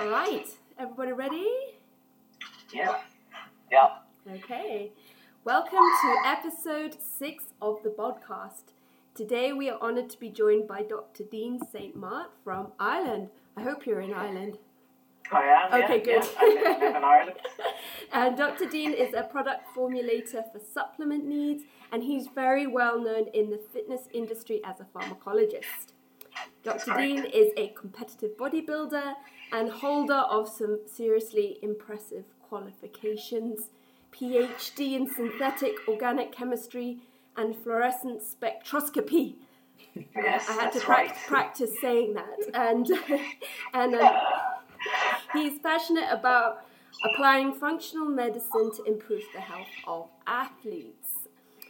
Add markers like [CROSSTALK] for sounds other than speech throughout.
All right, everybody ready? Yeah. Yeah. Okay. Welcome to episode six of the podcast. Today we are honoured to be joined by Dr. Dean St. Mart from Ireland. I hope you're in Ireland. I am. Okay, yeah, good. Yeah, I live, live in Ireland. [LAUGHS] And Dr. Dean is a product formulator for supplement needs, and he's very well known in the fitness industry as a pharmacologist. Dr. correct. Dean is a competitive bodybuilder and holder of some seriously impressive qualifications PhD in synthetic organic chemistry and fluorescent spectroscopy. Yes, I had to prac- right. practice saying that, and [LAUGHS] and um, he's passionate about applying functional medicine to improve the health of athletes.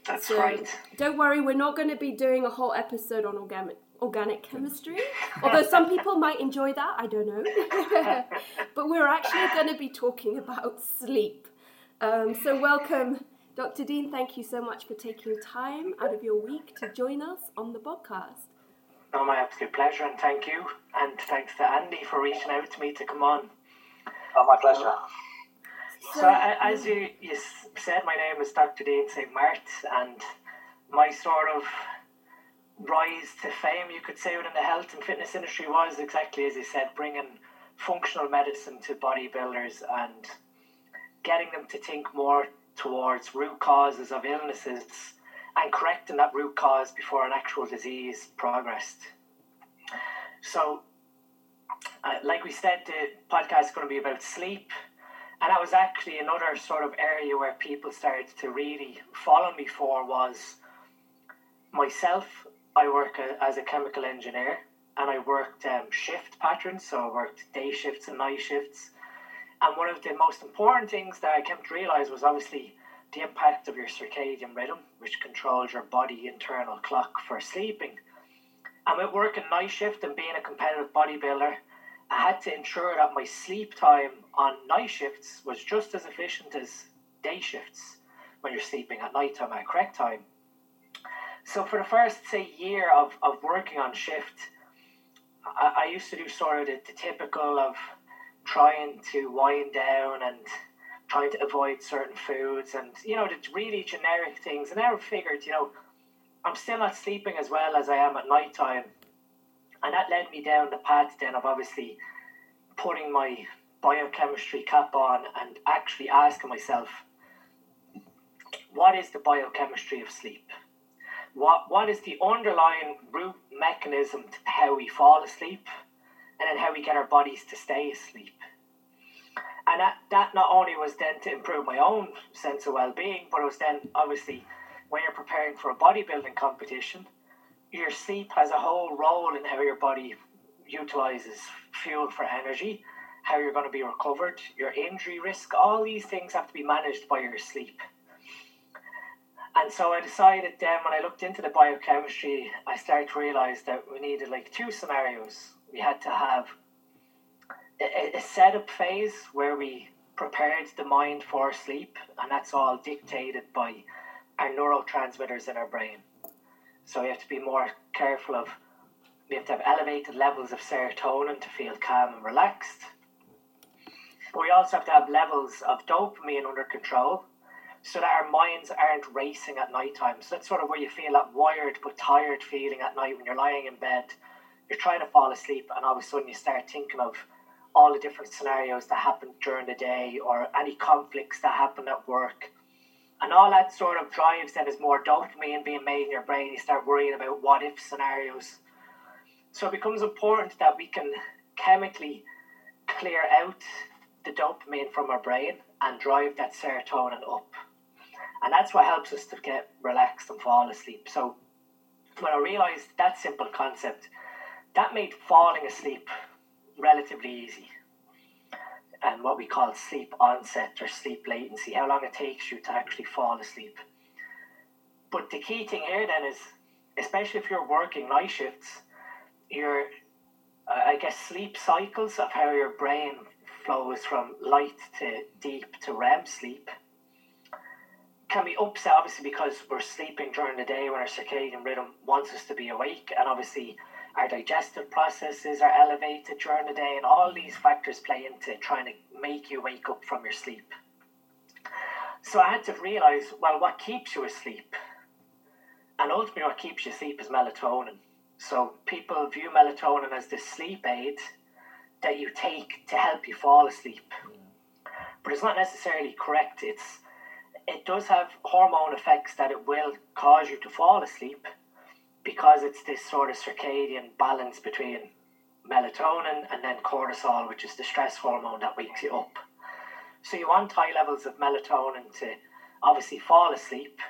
That's So right. don't worry, we're not going to be doing a whole episode on organic organic chemistry. [LAUGHS] Although some people might enjoy that, I don't know. [LAUGHS] but we're actually going to be talking about sleep. Um, so welcome, Dr. Dean. Thank you so much for taking time out of your week to join us on the podcast. No, my absolute pleasure, and thank you, and thanks to Andy for reaching out to me to come on. Oh, my pleasure. So, a- as you, you said, my name is Dr. Dean St. Mart, and my sort of rise to fame, you could say, within the health and fitness industry was exactly as you said, bringing functional medicine to bodybuilders and getting them to think more towards root causes of illnesses and correcting that root cause before an actual disease progressed. So, uh, like we said, the podcast is going to be about sleep. And that was actually another sort of area where people started to really follow me for was myself. I work a, as a chemical engineer and I worked um, shift patterns, so I worked day shifts and night shifts. And one of the most important things that I came to realize was obviously the impact of your circadian rhythm, which controls your body internal clock for sleeping. And with working night shift and being a competitive bodybuilder, I had to ensure that my sleep time on night shifts was just as efficient as day shifts when you're sleeping at night time at correct time. So for the first say year of, of working on shift, I, I used to do sort of the, the typical of trying to wind down and trying to avoid certain foods and you know the really generic things. And I figured, you know, I'm still not sleeping as well as I am at night time. And that led me down the path then of obviously putting my biochemistry cap on and actually asking myself, what is the biochemistry of sleep? What what is the underlying root mechanism to how we fall asleep and then how we get our bodies to stay asleep? And that, that not only was then to improve my own sense of well being, but it was then obviously when you're preparing for a bodybuilding competition, your sleep has a whole role in how your body utilizes fuel for energy, how you're going to be recovered, your injury risk, all these things have to be managed by your sleep. And so I decided then when I looked into the biochemistry, I started to realize that we needed like two scenarios. We had to have a, a setup phase where we prepared the mind for sleep, and that's all dictated by our neurotransmitters in our brain. So we have to be more careful of, we have to have elevated levels of serotonin to feel calm and relaxed. But we also have to have levels of dopamine under control so that our minds aren't racing at night time. So that's sort of where you feel that wired but tired feeling at night when you're lying in bed. You're trying to fall asleep, and all of a sudden you start thinking of all the different scenarios that happen during the day or any conflicts that happen at work. And all that sort of drives then is more dopamine being made in your brain. You start worrying about what if scenarios. So it becomes important that we can chemically clear out the dopamine from our brain and drive that serotonin up. And that's what helps us to get relaxed and fall asleep. So when I realized that simple concept, that made falling asleep relatively easy. And what we call sleep onset or sleep latency, how long it takes you to actually fall asleep. But the key thing here then is, especially if you're working night shifts, your, uh, I guess, sleep cycles of how your brain flows from light to deep to REM sleep can be upset obviously because we're sleeping during the day when our circadian rhythm wants us to be awake and obviously our digestive processes are elevated during the day, and all these factors play into trying to make you wake up from your sleep. So I had to realize, well, what keeps you asleep? And ultimately, what keeps you asleep is melatonin. So people view melatonin as the sleep aid that you take to help you fall asleep. But it's not necessarily correct. It's it does have hormone effects that it will cause you to fall asleep because it's this sort of circadian balance between melatonin and then cortisol, which is the stress hormone that wakes you up. So you want high levels of melatonin to obviously fall asleep,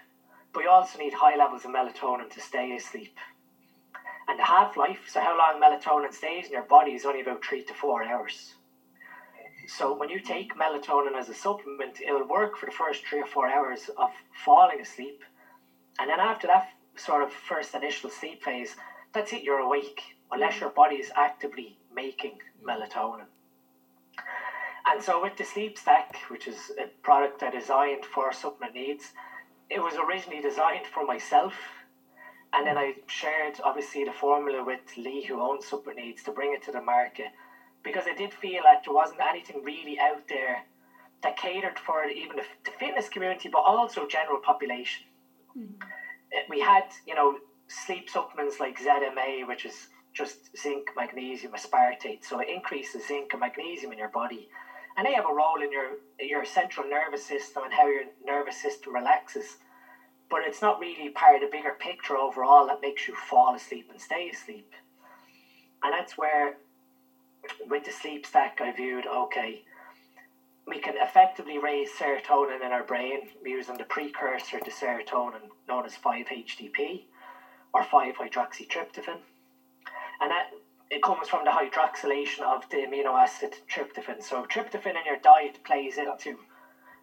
but you also need high levels of melatonin to stay asleep. And the half life, so how long melatonin stays in your body, is only about three to four hours. So when you take melatonin as a supplement, it'll work for the first three or four hours of falling asleep. And then after that sort of first initial sleep phase, that's it, you're awake, unless mm. your body is actively making melatonin. And so with the Sleep Stack, which is a product I designed for supplement needs, it was originally designed for myself. And then I shared obviously the formula with Lee, who owns Supplement Needs, to bring it to the market because I did feel like there wasn't anything really out there that catered for even the, the fitness community, but also general population. Mm-hmm. We had, you know, sleep supplements like ZMA, which is just zinc, magnesium, aspartate, so it increases zinc and magnesium in your body and they have a role in your your central nervous system and how your nervous system relaxes. But it's not really part of the bigger picture overall that makes you fall asleep and stay asleep. And that's where, with the sleep stack, I viewed okay, we can effectively raise serotonin in our brain using the precursor to serotonin known as 5-HTP or 5-hydroxytryptophan. And that it comes from the hydroxylation of the amino acid tryptophan. So tryptophan in your diet plays into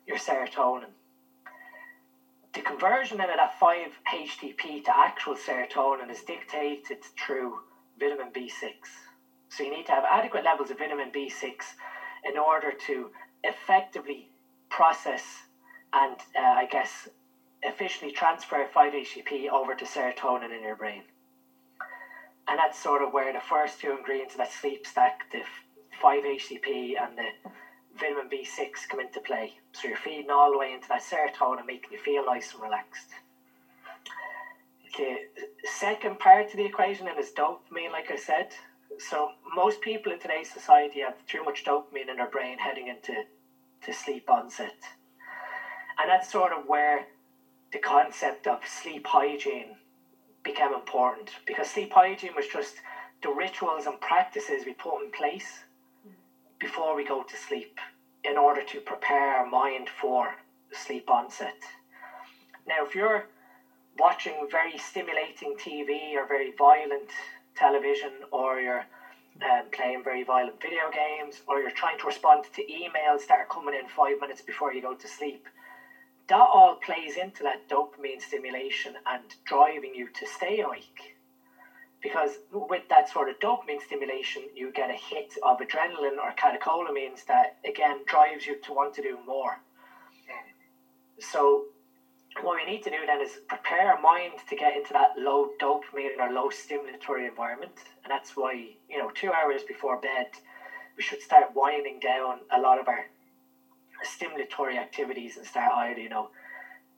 your serotonin. The conversion of that 5-HTP to actual serotonin is dictated through vitamin B6. So you need to have adequate levels of vitamin B6 in order to effectively process and, uh, I guess, efficiently transfer 5-HTP over to serotonin in your brain and that's sort of where the first two ingredients of that sleep stack, the 5-HTP and the vitamin B6 come into play. So you're feeding all the way into that serotonin, making you feel nice and relaxed. The second part to the equation is dopamine, like I said. So most people in today's society have too much dopamine in their brain heading into to sleep onset. And that's sort of where the concept of sleep hygiene became important because sleep hygiene was just the rituals and practices we put in place before we go to sleep in order to prepare our mind for sleep onset. Now, if you're watching very stimulating TV or very violent television, or you're um, playing very violent video games, or you're trying to respond to emails that are coming in five minutes before you go to sleep, that all plays into that dopamine stimulation and driving you to stay awake. Because with that sort of dopamine stimulation, you get a hit of adrenaline or catecholamines that again drives you to want to do more. So, what we need to do then is prepare our mind to get into that low dopamine or low stimulatory environment, and that's why you know two hours before bed we should start winding down a lot of our stimulatory activities and start either, you know,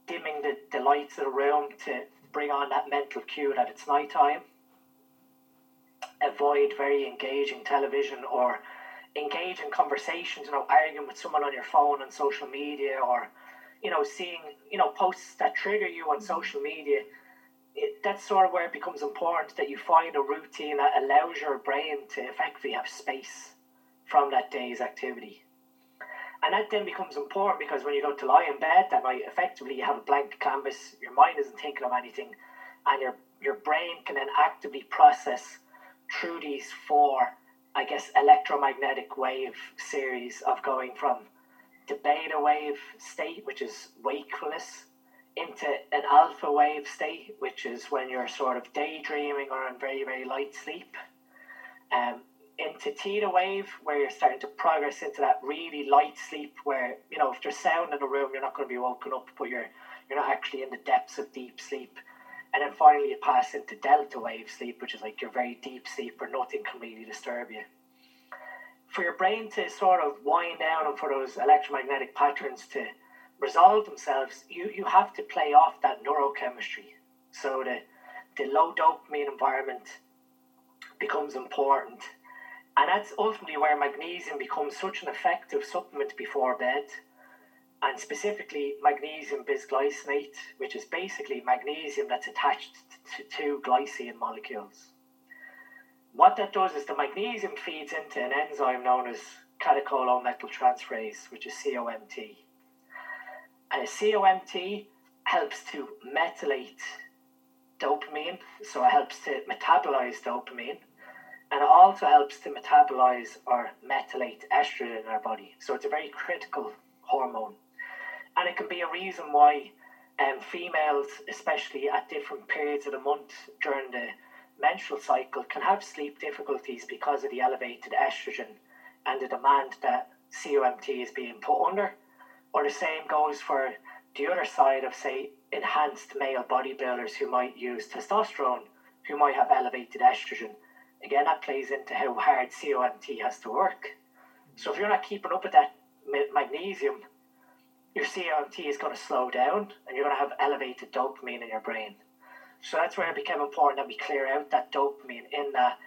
dimming the, the lights of the room to bring on that mental cue that it's night time. Avoid very engaging television or engage in conversations, you know, arguing with someone on your phone on social media or, you know, seeing, you know, posts that trigger you on mm-hmm. social media. It, that's sort of where it becomes important that you find a routine that allows your brain to effectively have space from that day's activity. And that then becomes important because when you go to lie in bed that night, effectively you have a blank canvas, your mind isn't thinking of anything, and your, your brain can then actively process through these four, I guess, electromagnetic wave series of going from beta wave state, which is wakefulness, into an alpha wave state, which is when you're sort of daydreaming or in very, very light sleep. Um, into theta wave where you're starting to progress into that really light sleep where you know if there's sound in the room you're not going to be woken up but you're you're not actually in the depths of deep sleep And then finally, you pass into delta wave sleep, which is like your very deep sleep where nothing can really disturb you. For your brain to sort of wind down and for those electromagnetic patterns to resolve themselves, you, you have to play off that neurochemistry. So the, the low dopamine environment becomes important. And that's ultimately where magnesium becomes such an effective supplement before bed. And specifically, magnesium bisglycinate, which is basically magnesium that's attached to two glycine molecules. What that does is the magnesium feeds into an enzyme known as catechol-O-methyltransferase, which is COMT. And COMT helps to methylate dopamine, so it helps to metabolize dopamine, and it also helps to metabolize or methylate estrogen in our body. So it's a very critical hormone. And it can be a reason why um, females, especially at different periods of the month during the menstrual cycle, can have sleep difficulties because of the elevated estrogen and the demand that COMT is being put under. Or the same goes for the other side of, say, enhanced male bodybuilders who might use testosterone, who might have elevated estrogen. Again, that plays into how hard COMT has to work. So if you're not keeping up with that magnesium, your COMT is going to slow down and you're going to have elevated dopamine in your brain. So that's where it became important that we clear out that dopamine in that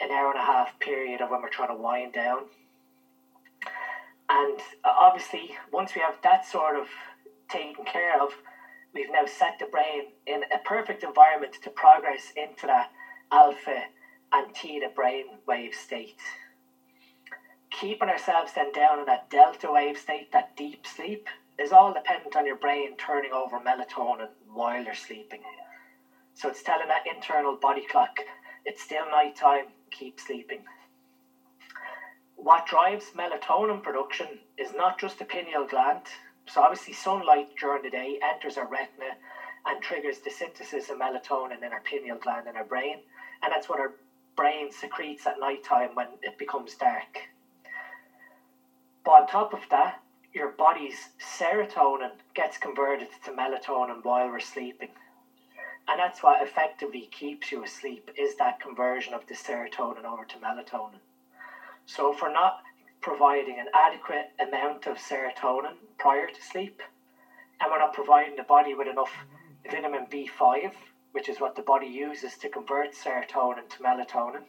an hour and a half period of when we're trying to wind down. And uh, obviously, once we have that sort of taken care of, we've now set the brain in a perfect environment to progress into that alpha and theta brain wave state. Keeping ourselves then down in that delta wave state, that deep sleep, is all dependent on your brain turning over melatonin while you're sleeping. So it's telling that internal body clock, it's still night time, keep sleeping. What drives melatonin production is not just the pineal gland. So obviously sunlight during the day enters our retina and triggers the synthesis of melatonin in our pineal gland in our brain. And that's what our brain secretes at night time when it becomes dark. But on top of that, your body's serotonin gets converted to melatonin while we're sleeping. And that's what effectively keeps you asleep is that conversion of the serotonin over to melatonin. So if we're not providing an adequate amount of serotonin prior to sleep, and we're not providing the body with enough vitamin B5, which is what the body uses to convert serotonin to melatonin,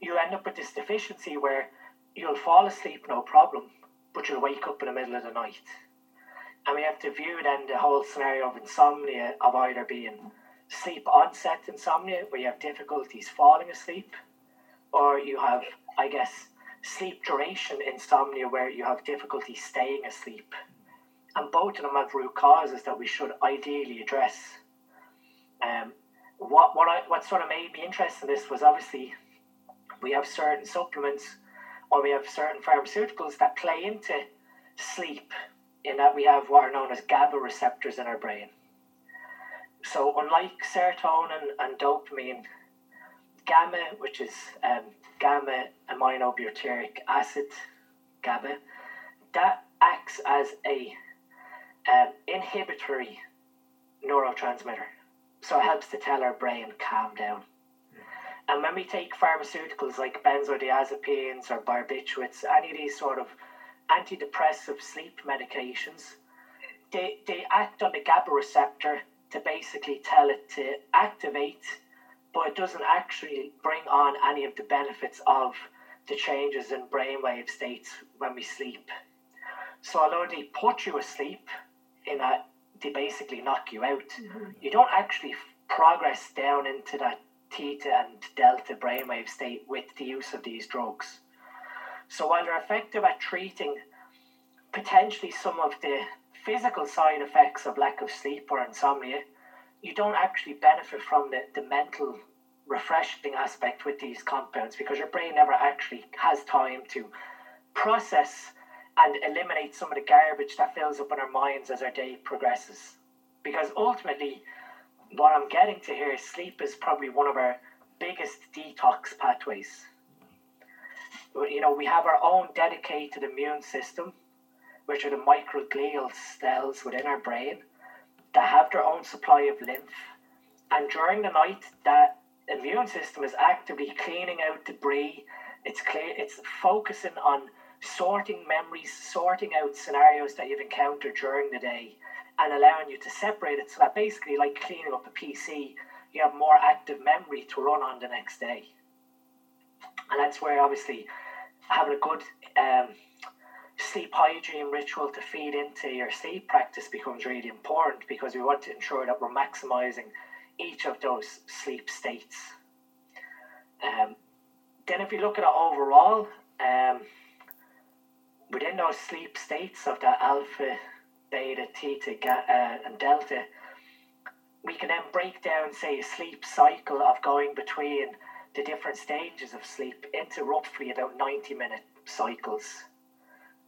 you end up with this deficiency where you'll fall asleep no problem, but you'll wake up in the middle of the night. And we have to view then the whole scenario of insomnia of either being sleep onset insomnia, where you have difficulties falling asleep, or you have, I guess, sleep duration insomnia, where you have difficulty staying asleep. And both of them have root causes that we should ideally address. Um, what what I, what sort of made me interested in this was obviously we have certain supplements or we have certain pharmaceuticals that play into sleep in that we have what are known as GABA receptors in our brain. So, unlike serotonin and dopamine, gamma, which is um, gamma aminobutyric acid, GABA, that acts as a um, inhibitory neurotransmitter. So it helps to tell our brain calm down. And when we take pharmaceuticals like benzodiazepines or barbiturates, any of these sort of antidepressive sleep medications, they, they act on the GABA receptor to basically tell it to activate, but it doesn't actually bring on any of the benefits of the changes in brainwave states when we sleep. So although they put you asleep in a they basically knock you out. Mm-hmm. You don't actually progress down into that theta and delta brainwave state with the use of these drugs. So while they're effective at treating potentially some of the physical side effects of lack of sleep or insomnia, you don't actually benefit from the, the mental refreshing aspect with these compounds because your brain never actually has time to process and eliminate some of the garbage that fills up in our minds as our day progresses. Because ultimately, what I'm getting to here is sleep is probably one of our biggest detox pathways. You know, we have our own dedicated immune system, which are the microglial cells within our brain that have their own supply of lymph And during the night, that immune system is actively cleaning out debris. It's clear. It's focusing on sorting memories, sorting out scenarios that you've encountered during the day, and allowing you to separate it. So that basically, like cleaning up a PC, you have more active memory to run on the next day. And that's where obviously having a good um, sleep hygiene ritual to feed into your sleep practice becomes really important because we want to ensure that we're maximizing each of those sleep states. Um, then, if you look at it overall, um, within those sleep states of that alpha, beta, theta, uh, and delta, we can then break down, say, a sleep cycle of going between the different stages of sleep into roughly about 90 minute cycles.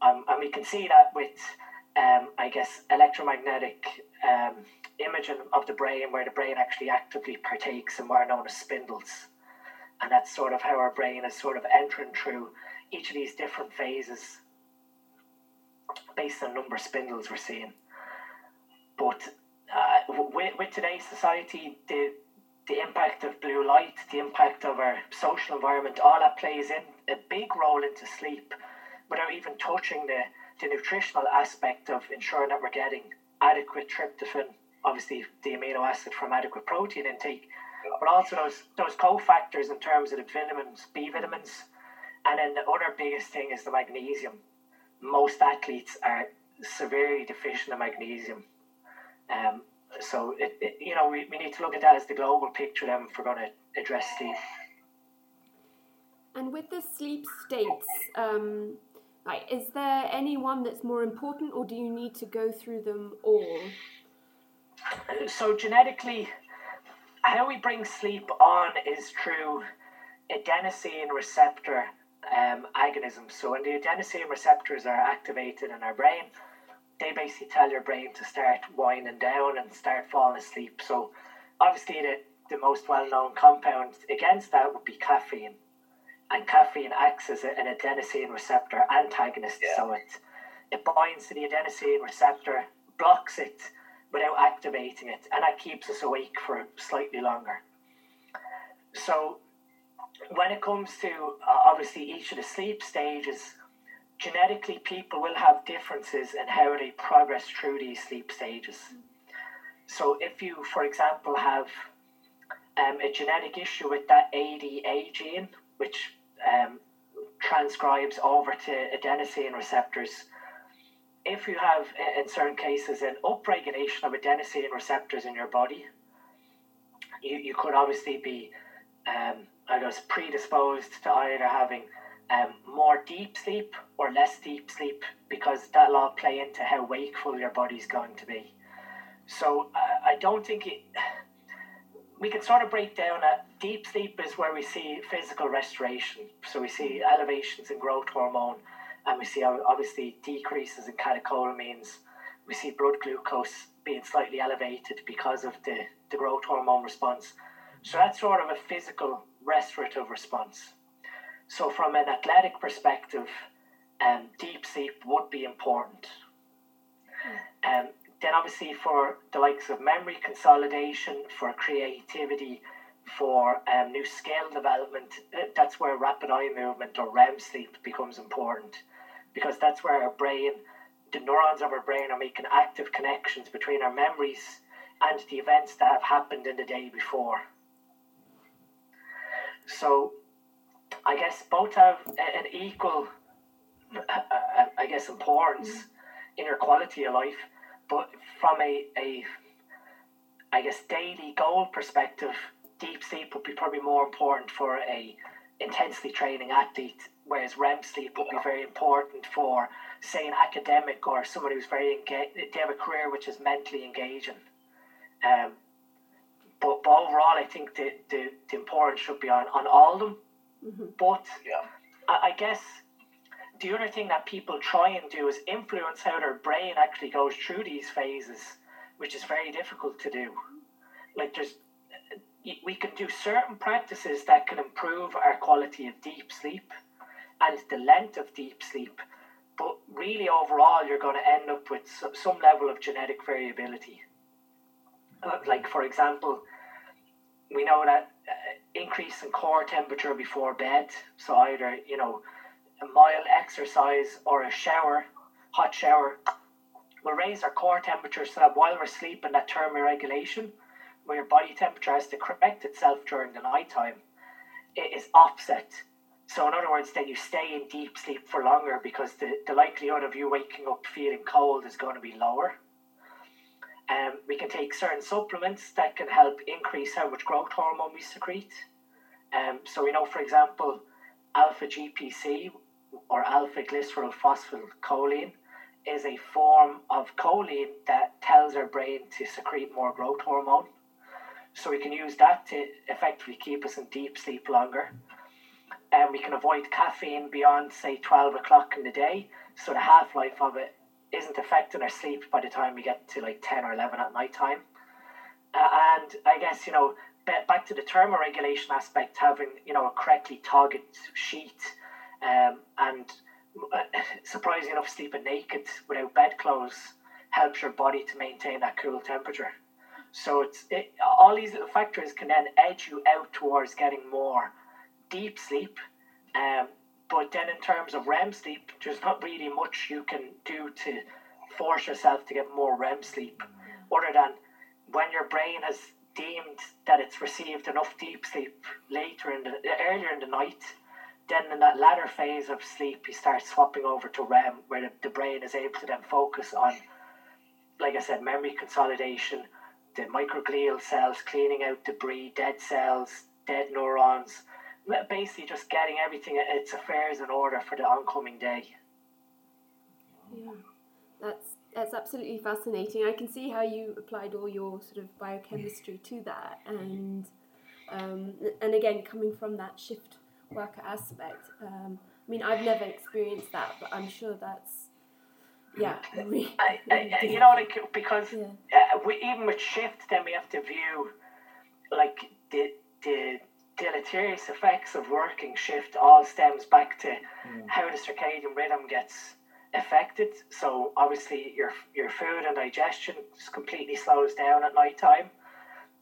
Um, and we can see that with, um, I guess, electromagnetic um, imaging of the brain, where the brain actually actively partakes in what are known as spindles. And that's sort of how our brain is sort of entering through each of these different phases based on number of spindles we're seeing. But uh, with, with today's society, the the impact of blue light, the impact of our social environment, all that plays in a big role into sleep without even touching the, the nutritional aspect of ensuring that we're getting adequate tryptophan, obviously the amino acid from adequate protein intake, but also those, those cofactors in terms of the vitamins, B vitamins. And then the other biggest thing is the magnesium. Most athletes are severely deficient in magnesium. Um, so it, it, you know we, we need to look at that as the global picture then if we're going to address sleep. And with the sleep states, um, like, is there any one that's more important, or do you need to go through them all? So genetically, how we bring sleep on is through adenosine receptor um, agonism. So when the adenosine receptors are activated in our brain, they basically tell your brain to start winding down and start falling asleep. So obviously the, the most well known compound against that would be caffeine. And caffeine acts as an adenosine receptor antagonist. Yeah. So it it binds to the adenosine receptor, blocks it without activating it, and that keeps us awake for slightly longer. So when it comes to uh, obviously each of the sleep stages, genetically people will have differences in how they progress through these sleep stages. So if you, for example, have um, a genetic issue with that ADA gene, which um, transcribes over to adenosine receptors, if you have, in certain cases, an upregulation of adenosine receptors in your body, you, you could obviously be, um, I guess, predisposed to either having um, more deep sleep or less deep sleep because that'll all play into how wakeful your body's going to be. So uh, I don't think it. [SIGHS] We can sort of break down that deep sleep is where we see physical restoration. So we see elevations in growth hormone, and we see obviously decreases in catecholamines. We see blood glucose being slightly elevated because of the, the growth hormone response. So that's sort of a physical restorative response. So, from an athletic perspective, um, deep sleep would be important. Um, then, obviously, for the likes of memory consolidation, for creativity, for um, new skill development, uh, that's where rapid eye movement or REM sleep becomes important because that's where our brain, the neurons of our brain, are making active connections between our memories and the events that have happened in the day before. So, I guess both have an equal, uh, uh, I guess, importance mm. in your quality of life. But from a, a, I guess, daily goal perspective, deep sleep would be probably more important for a intensely training athlete, whereas REM sleep would be very important for, say, an academic or somebody who's very engaged. They have a career which is mentally engaging. Um, but, but overall, I think the, the, the importance should be on, on all of them Mm-hmm. But yeah. I, I guess the other thing that people try and do is influence how their brain actually goes through these phases, which is very difficult to do. Like there's we can do certain practices that can improve our quality of deep sleep and the length of deep sleep, but really overall you're going to end up with some level of genetic variability. Like for example, we know that uh, increase in core temperature before bed, so either you know a mild exercise or a shower, hot shower, will raise our core temperature so that while we're sleeping, that thermoregulation, where your body temperature has to correct itself during the night time, it is offset. So in other words, then you stay in deep sleep for longer because the, the likelihood of you waking up feeling cold is going to be lower. Um, we can take certain supplements that can help increase how much growth hormone we secrete. Um, so we know, for example, alpha GPC or alpha glycerol phosphatidylcholine is a form of choline that tells our brain to secrete more growth hormone. So we can use that to effectively keep us in deep sleep longer. And we can avoid caffeine beyond, say, 12 o'clock in the day. So the half life of it isn't affecting our sleep by the time we get to like 10 or 11 at night time. Uh, and I guess, you know, back to the thermoregulation aspect, having, you know, a correctly targeted sheet um, and uh, [LAUGHS] surprisingly enough, sleeping naked without bedclothes helps your body to maintain that cool temperature. So it's it, all these little factors can then edge you out towards getting more deep sleep. Um, but then in terms of REM sleep, there's not really much you can do to force yourself to get more REM sleep, other than when your brain has deemed that it's received enough deep sleep later in the earlier in the night. Then in that latter phase of sleep, you start swapping over to REM, where the, the brain is able to then focus on, like I said, memory consolidation, the microglial cells cleaning out debris, dead cells, dead neurons, basically just getting everything its affairs in order for the oncoming day. Yeah, that's that's absolutely fascinating. I can see how you applied all your sort of biochemistry to that, and um, and again coming from that shift worker aspect. Um, I mean, I've never experienced that, but I'm sure that's yeah. Really, I, I, [LAUGHS] you know, like because yeah. uh, we, even with shift, then we have to view like the the deleterious effects of working shift all stems back to mm. how the circadian rhythm gets affected. So obviously your your food and digestion just completely slows down at night time.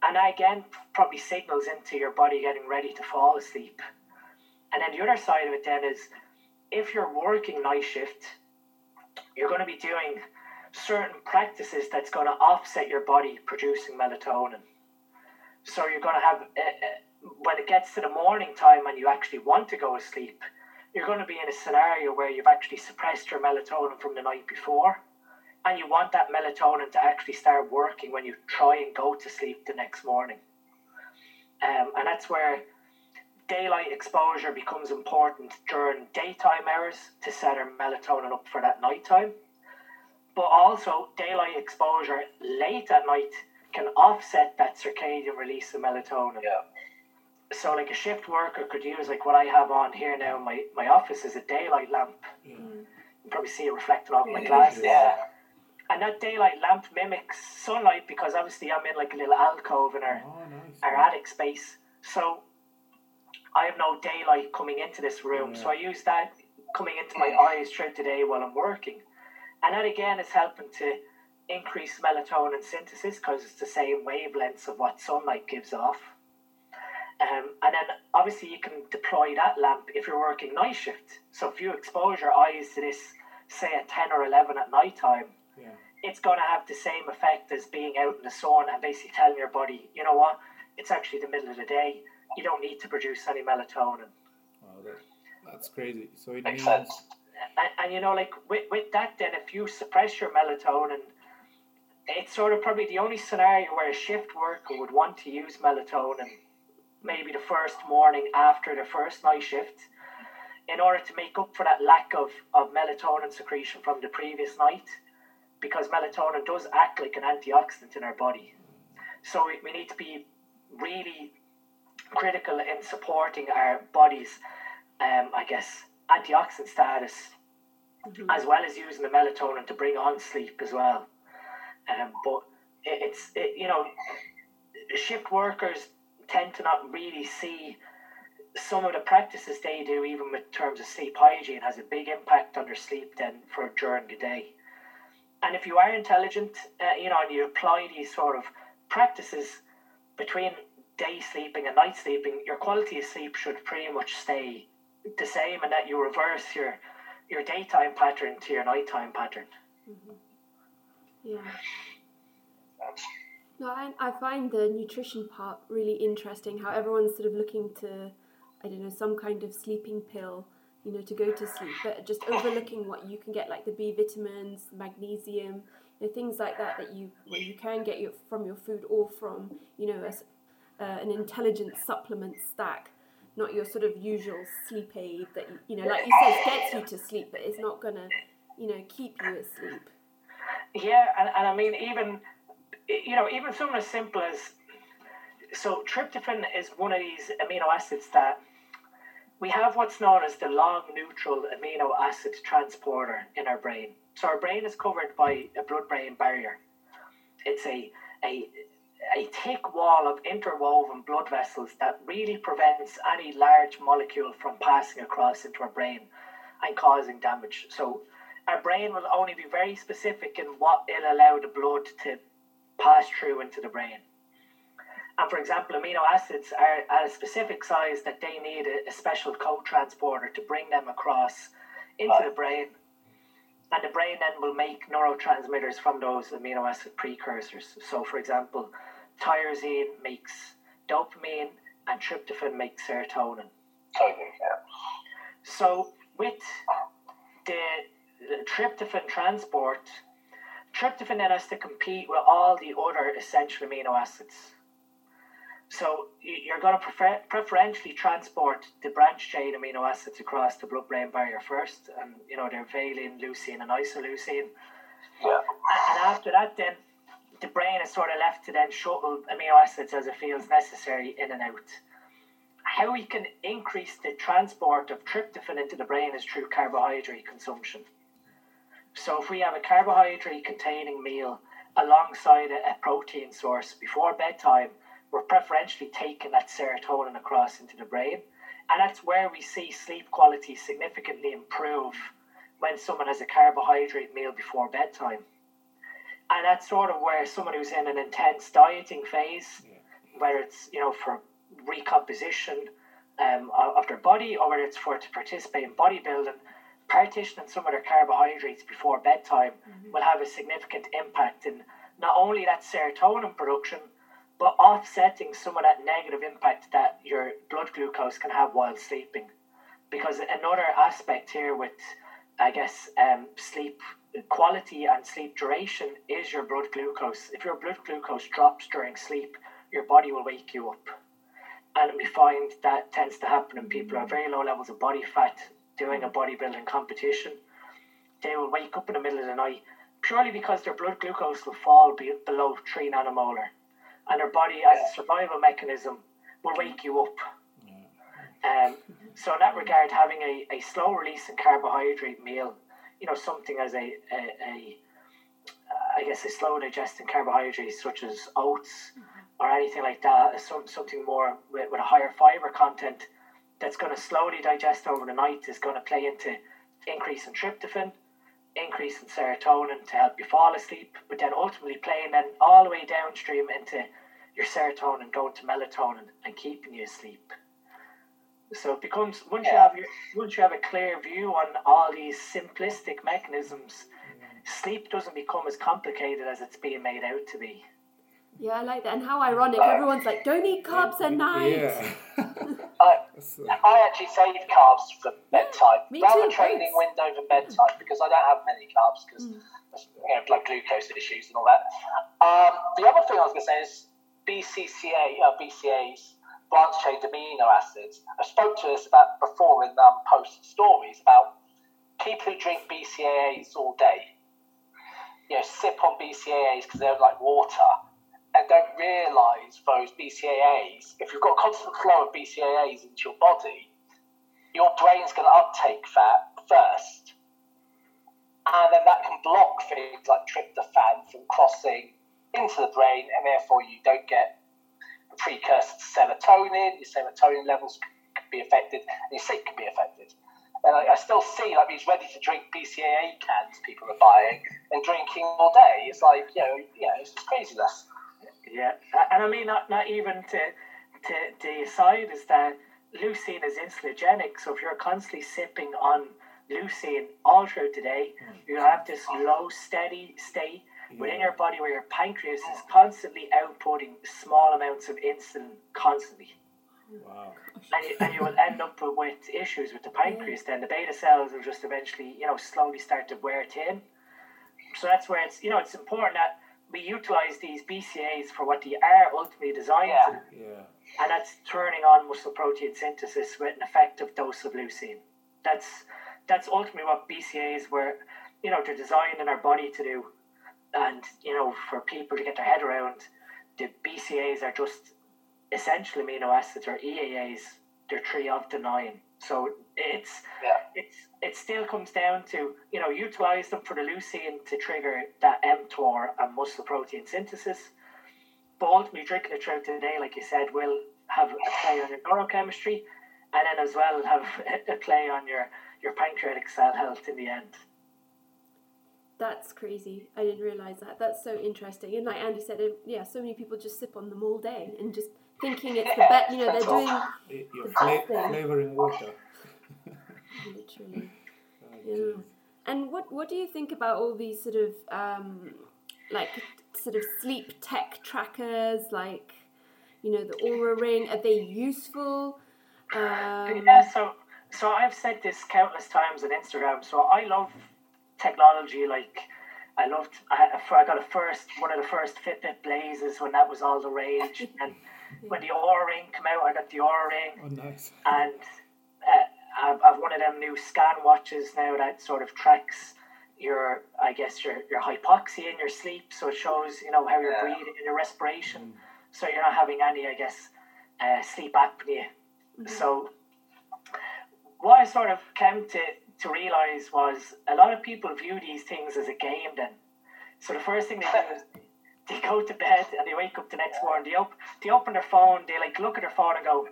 And again probably signals into your body getting ready to fall asleep. And then the other side of it then is if you're working night shift, you're going to be doing certain practices that's going to offset your body producing melatonin. So you're going to have, uh, when it gets to the morning time and you actually want to go to sleep, you're going to be in a scenario where you've actually suppressed your melatonin from the night before. And you want that melatonin to actually start working when you try and go to sleep the next morning. Um, and that's where daylight exposure becomes important during daytime hours to set our melatonin up for that nighttime. But also, daylight exposure late at night can offset that circadian release of melatonin. Yeah. So, like a shift worker could use, like what I have on here now in my, my office is a daylight lamp. Mm. You probably see it reflected off my glasses. Yeah. And that daylight lamp mimics sunlight because obviously I'm in like a little alcove in our, oh, nice. our attic space. So I have no daylight coming into this room, yeah. so I use that coming into my eyes throughout the day while I'm working. And that again is helping to increase melatonin synthesis because it's the same wavelengths of what sunlight gives off. Um, and then obviously you can deploy that lamp if you're working night shift. So if you expose your eyes to this, say at 10 or 11 at night time, yeah. it's going to have the same effect as being out in the sun and basically telling your body, you know what, it's actually the middle of the day you don't need to produce any melatonin. Wow, that, that's crazy. So it Makes means. sense. And, and you know, like with, with that, then if you suppress your melatonin, it's sort of probably the only scenario where a shift worker would want to use melatonin, maybe the first morning after the first night shift, in order to make up for that lack of, of melatonin secretion from the previous night, because melatonin does act like an antioxidant in our body. So we, we need to be really critical in supporting our body's, um, I guess, antioxidant status, mm-hmm. as well as using the melatonin to bring on sleep as well. Um, but it, it's, it, you know, shift workers tend to not really see some of the practices they do, even with terms of sleep hygiene, has a big impact on their sleep then for during the day. And if you are intelligent, uh, you know, and you apply these sort of practices between day sleeping and night sleeping, your quality of sleep should pretty much stay the same, and that you reverse your your daytime pattern to your nighttime pattern. Yeah. No, I, I find the nutrition part really interesting. How everyone's sort of looking to, I don't know, some kind of sleeping pill, you know, to go to sleep, but just overlooking what you can get, like the B vitamins, magnesium, you know, things like that that you well, you can get your, from your food or from, you know, a, uh, an intelligent supplement stack, not your sort of usual sleep aid that you know, like you said, gets you to sleep, but it's not gonna, you know, keep you asleep. Yeah, and, and I mean even you know even something as simple as so tryptophan is one of these amino acids that we have what's known as the long neutral amino acid transporter in our brain. So our brain is covered by a blood-brain barrier. It's a a a thick wall of interwoven blood vessels that really prevents any large molecule from passing across into our brain and causing damage. So our brain will only be very specific in what it'll allow the blood to pass through into the brain. And for example, amino acids are at a specific size that they need a, a special co-transporter to bring them across into ah. the brain. And the brain then will make neurotransmitters from those amino acid precursors. So, for example, tyrosine makes dopamine and tryptophan makes serotonin. Totally, yeah. So, with the, the tryptophan transport, tryptophan then has to compete with all the other essential amino acids. So you're going to prefer- preferentially transport the branch chain amino acids across the blood-brain barrier first, and you know they're valine, leucine, and isoleucine. Yeah. And after that, then the brain is sort of left to then shuttle amino acids as it feels necessary in and out. How we can increase the transport of tryptophan into the brain is through carbohydrate consumption. So if we have a carbohydrate containing meal alongside a, a protein source before bedtime, we're preferentially taking that serotonin across into the brain. And that's where we see sleep quality significantly improve when someone has a carbohydrate meal before bedtime. And that's sort of where someone who's in an intense dieting phase, whether it's, you know, for recomposition um, of of their body or whether it's for to participate in bodybuilding, partitioning some of their carbohydrates before bedtime will have a significant impact in not only that serotonin production, but offsetting some of that negative impact that your blood glucose can have while sleeping. Because another aspect here with, I guess, um, sleep quality and sleep duration is your blood glucose. If your blood glucose drops during sleep, your body will wake you up. And we find that tends to happen in people who have very low levels of body fat doing a bodybuilding competition. They will wake up in the middle of the night purely because their blood glucose will fall be- below 3 nanomolar. And their body, as a survival mechanism, will wake you up. Um, so in that regard, having a, a slow releasing carbohydrate meal, you know, something as a, a, a I guess a slow digesting carbohydrate such as oats or anything like that, some, something more with, with a higher fiber content that's going to slowly digest over the night is going to play into increase in tryptophan, increase in serotonin to help you fall asleep, but then ultimately playing then all the way downstream into your serotonin going to melatonin and keeping you asleep. So it becomes once you have your once you have a clear view on all these simplistic mechanisms, mm. sleep doesn't become as complicated as it's being made out to be. Yeah, I like that. And how ironic. Uh, everyone's like, don't eat carbs at night. Yeah. [LAUGHS] [LAUGHS] I, I actually save carbs for bedtime. me Rather too, training both. window for bedtime because I don't have many carbs because Mm. you know blood glucose issues and all that. Um, the other thing I was going to say is BCCA, uh, BCAs, branch chain amino acids. I spoke to this about before in um, post stories about people who drink BCAAs all day. You know, sip on BCAAs because they're like water and don't realise those BCAAs, if you've got a constant flow of BCAAs into your body, your brain's going to uptake that first. And then that can block things like tryptophan from crossing into the brain, and therefore you don't get a precursor to serotonin. Your serotonin levels can be affected, and your sleep can be affected. And I, I still see like these ready to drink BCAA cans people are buying and drinking all day. It's like, you know, you know it's just craziness. Yeah, and I mean not not even to to, to decide is that leucine is insulinogenic. So if you're constantly sipping on leucine all throughout the day, mm. you're gonna have this low, steady state within your body where your pancreas is constantly outputting small amounts of insulin constantly. Wow. And you, and you will end up with, with issues with the pancreas. Then the beta cells will just eventually, you know, slowly start to wear thin. So that's where it's, you know, it's important that we utilize these BCAAs for what they are ultimately designed to do Yeah. and that's turning on muscle protein synthesis with an effective dose of leucine. That's that's ultimately what BCAAs were, you know, they're designed in our body to do, and you know, for people to get their head around, the BCAAs are just essential amino acids or EAAs. They're three of the nine, so it's Yeah. it's it still comes down to you know utilize them for the leucine to trigger that mTOR and muscle protein synthesis. But ultimately, drinking it throughout the day, like you said, will have a play on your neurochemistry, and then as well have [LAUGHS] a play on your your pancreatic cell health in the end. That's crazy. I didn't realize that. That's so interesting. And like Andy said, it, yeah, so many people just sip on them all day and just thinking it's the best. You know, they're doing You're The fla- thing. flavoring water. literally. [LAUGHS] Oh, Yeah. And what what do you think about all these sort of um, like sort of sleep tech trackers, like you know the Oura Ring? Are they useful? Um, yeah, so so I've said this countless times on Instagram. So I love technology. Like I loved. I, I got a first one of the first Fitbit Blazes when that was all the rage, [LAUGHS] and when the Oura Ring came out, I got the Oura Ring. Oh, nice. and uh, I've, I've one of them new scan watches now that sort of tracks your, I guess your your hypoxia in your sleep, so it shows you know how you're Yeah. breathing and your respiration, so you're not having any, I guess, uh, sleep apnea. So what I sort of came to to realize was a lot of people view these things as a game. Then, so the first thing they do is they go to bed and they wake up the next morning. They op- they open their phone. They like look at their phone and go,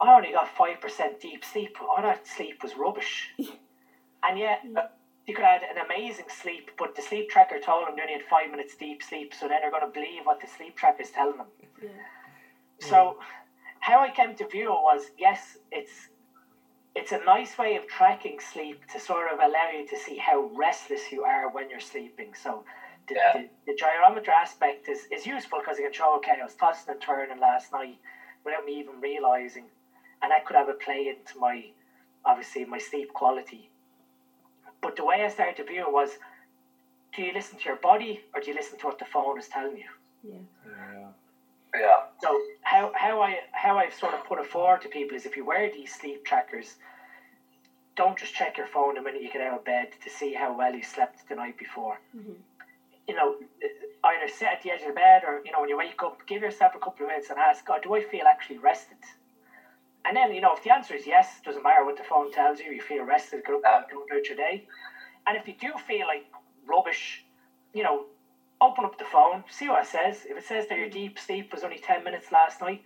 I only got five percent deep sleep. All that sleep was rubbish. [LAUGHS] and yet uh, you could have had an amazing sleep, but the sleep tracker told them they only had five minutes deep sleep, so then they're going to believe what the sleep tracker is telling them. yeah. So how I came to view it was yes, it's it's a nice way of tracking sleep to sort of allow you to see how restless you are when you're sleeping. So the, Yeah. the, the gyrometer aspect is, is useful because it can show okay, I was tossing and turning last night without me even realizing, and that could have a play into my obviously my sleep quality. But the way I started to view it was, do you listen to your body or do you listen to what the phone is telling you? Yeah. Yeah. Yeah. So how, how I how I've sort of put it forward to people is if you wear these sleep trackers, don't just check your phone the minute you get out of bed to see how well you slept the night before. Mhm. You know, either sit at the edge of the bed or you know when you wake up, give yourself a couple of minutes and ask God, do I feel actually rested? And then you know if the answer is yes, doesn't matter what the phone tells you, you feel rested, go up uh, and go about your day. And if you do feel like rubbish, you know, open up the phone, see what it says. If it says that your mm. deep sleep was only 10 minutes last night,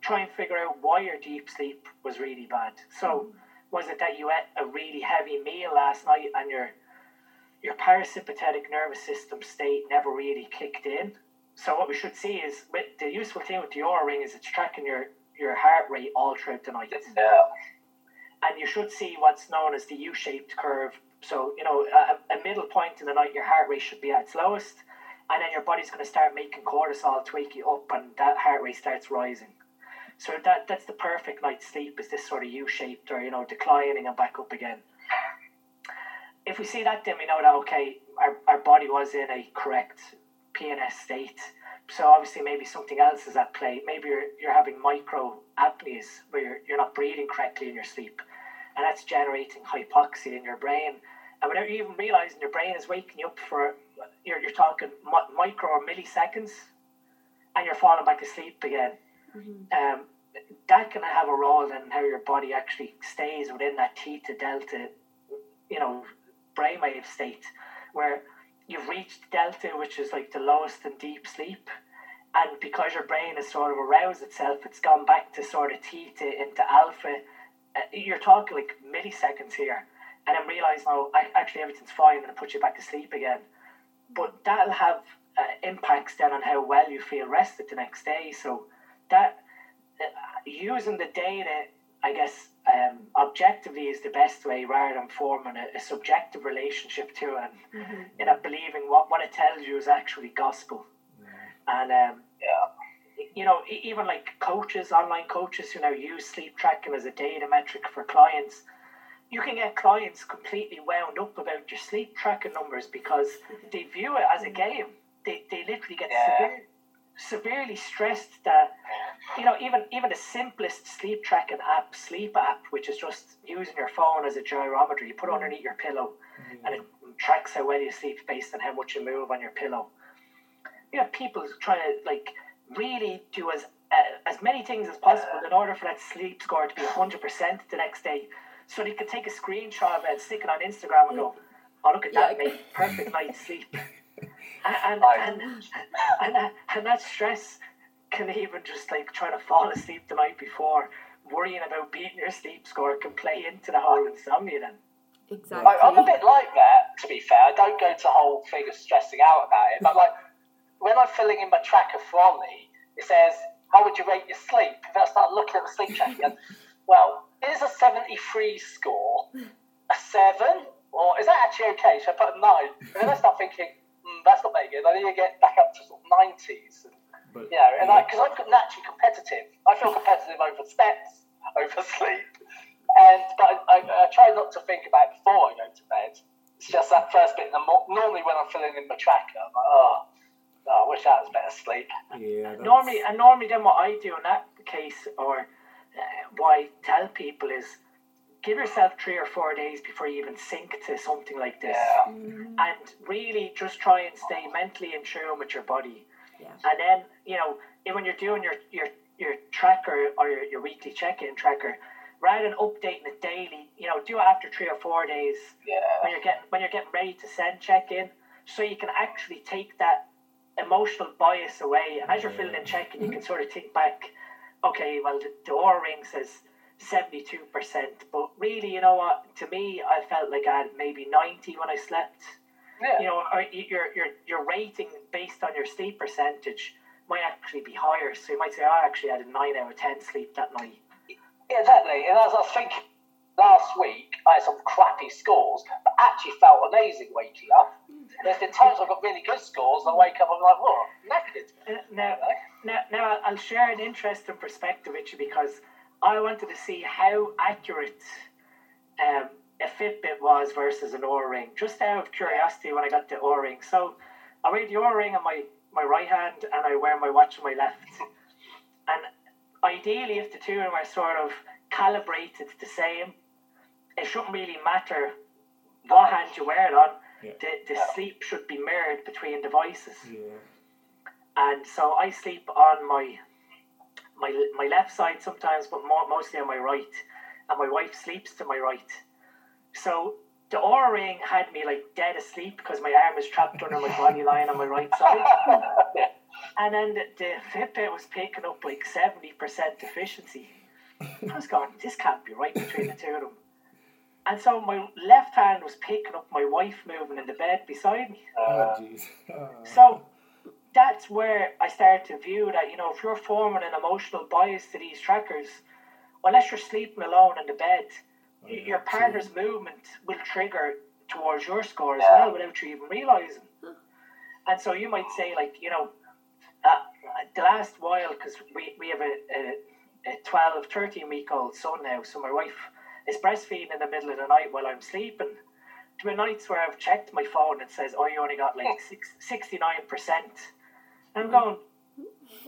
try and figure out why your deep sleep was really bad. So, mm. was it that you ate a really heavy meal last night and your your parasympathetic nervous system state never really kicked in? So, what we should see is with the useful thing with the Oura Ring is it's tracking your, your heart rate all throughout the night Yeah. and you should see what's known as the U-shaped curve. So you know, a, a middle point in the night, your heart rate should be at its lowest, and then your body's going to start making cortisol to wake you up, and that heart rate starts rising. So that that's the perfect night's sleep is this sort of U-shaped or you know declining and back up again. If we see that, then we know that okay, our, our body was in a correct PNS state. So obviously maybe something else is at play. Maybe you're, you're having micro apneas where you're, you're not breathing correctly in your sleep. And that's generating hypoxia in your brain. And without you even realizing your brain is waking you up for, you're, you're talking micro or milliseconds, and you're falling back asleep again. Um, that can have a role in how your body actually stays within that theta delta, you know, brainwave state, where you've reached delta, which is like the lowest in deep sleep, and because your brain has sort of aroused itself, it's gone back to sort of theta into alpha. Uh, you're talking like milliseconds here, and then realize no, I, actually everything's fine, and it puts you back to sleep again. But that'll have uh, impacts then on how well you feel rested the next day. So that uh, using the data, I guess, um, objectively is the best way rather than forming a, a subjective relationship to it and Mhm. you know, believing what, what it tells you is actually gospel. And, um, Yeah. you know, even like coaches, online coaches who now use sleep tracking as a data metric for clients, you can get clients completely wound up about your sleep tracking numbers because they view it as a game. They, they literally get Yeah. severe, severely stressed that, you know, even even the simplest sleep tracking app, Sleep app, which is just using your phone as a gyrometer, you put it underneath your pillow and it tracks how well you sleep based on how much you move on your pillow. You have people trying to like really do as uh, as many things as possible in order for that sleep score to be hundred percent the next day, so they could take a screenshot of it and stick it on Instagram and go, "Oh, look at that, Yeah. mate! Perfect night's sleep." [LAUGHS] And and, and, and, that, and that stress can even just like trying to fall asleep the night before, worrying about beating your sleep score can play into the whole insomnia then. Exactly. I, I'm a bit like that, to be fair. I don't go to the whole thing of stressing out about it. But like when I'm filling in my tracker for Ollie, it says, "How would you rate your sleep?" If I start looking at the sleep tracker, and, [LAUGHS] well, is a 73 score a seven, or is that actually okay? Should I put a nine? And then I start thinking, mm, that's not very good. I need to get back up to sort of 90s. But You know, and like, because I'm naturally competitive. I feel competitive over steps, [LAUGHS] over sleep. And but I, I, I try not to think about it before I go to bed. It's just that first bit. In the mo- normally, when I'm filling in my tracker, I'm like, oh, oh, I wish that was better sleep. yeah, that's, Normally, and normally, then what I do in that case, or uh, what I tell people is, give yourself three or four days before you even sink to something like this, Yeah. Mhm. and really just try and stay mentally in tune with your body. Yeah. And then, you know, when you're doing your your your tracker or your, your weekly check-in tracker, rather than updating it daily, you know, do it after three or four days Yeah. when you're getting when you're getting ready to send check in, so you can actually take that emotional bias away. And as you're filling in check in, you can sort of think back, okay, well the, the Oura ring says seventy two percent, but really, you know what? To me, I felt like I had maybe ninety when I slept. Yeah. You know, your your your rating based on your sleep percentage might actually be higher. So you might say, oh, I actually had a nine out of ten sleep that night. Yeah, exactly. And as I was thinking last week, I had some crappy scores, but actually felt amazing waking up. There's been times I've got really good scores, and I wake up and I'm like, whoa, knackered. Uh, Now, now, now I'll- I'll share an interesting perspective with you because I wanted to see how accurate um, a Fitbit was versus an O ring, just out of curiosity when I got the O ring. So I wear the Oura ring on my, my right hand and I wear my watch on my left. And ideally, if the two of them are sort of calibrated the same, it shouldn't really matter what hand you wear it on. Yeah. The, the sleep should be mirrored between devices yeah, and so I sleep on my my my left side sometimes, but more, mostly on my right, and my wife sleeps to my right. So the Oura ring had me like dead asleep because my arm was trapped under my body lying on my right side, [LAUGHS] and then the, the Fitbit was picking up like seventy percent efficiency. I was going, this can't be right between the two of them. And so my left hand was picking up my wife moving in the bed beside me. oh Uh, jeez. Oh. So that's where I started to view that, you know, if you're forming an emotional bias to these trackers, unless you're sleeping alone in the bed, Oh, yeah, your true. partner's movement will trigger towards your score as Yeah. well without you even realizing. And so you might say, like, you know, uh, the last while, because we, we have a, a, a 12, 13 week old son now, so my wife is breastfeeding in the middle of the night while I'm sleeping. There been nights where I've checked my phone and it says, oh, you only got like six, 69%. And I'm going,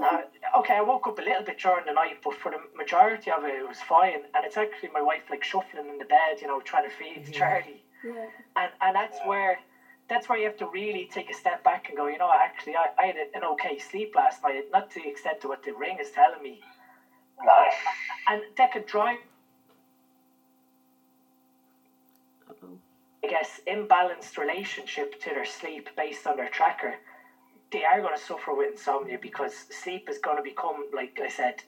uh, okay, I woke up a little bit during the night, but for the majority of it, it was fine. And it's actually my wife like shuffling in the bed, you know, trying to feed Mhm. Charlie. Yeah. And and that's where that's where you have to really take a step back and go, you know, actually, I, I had an okay sleep last night, not to the extent to what the ring is telling me. no. And that could drive, I guess, imbalanced relationship to their sleep based on their tracker. They are going to suffer with insomnia because sleep is going to become, like I said,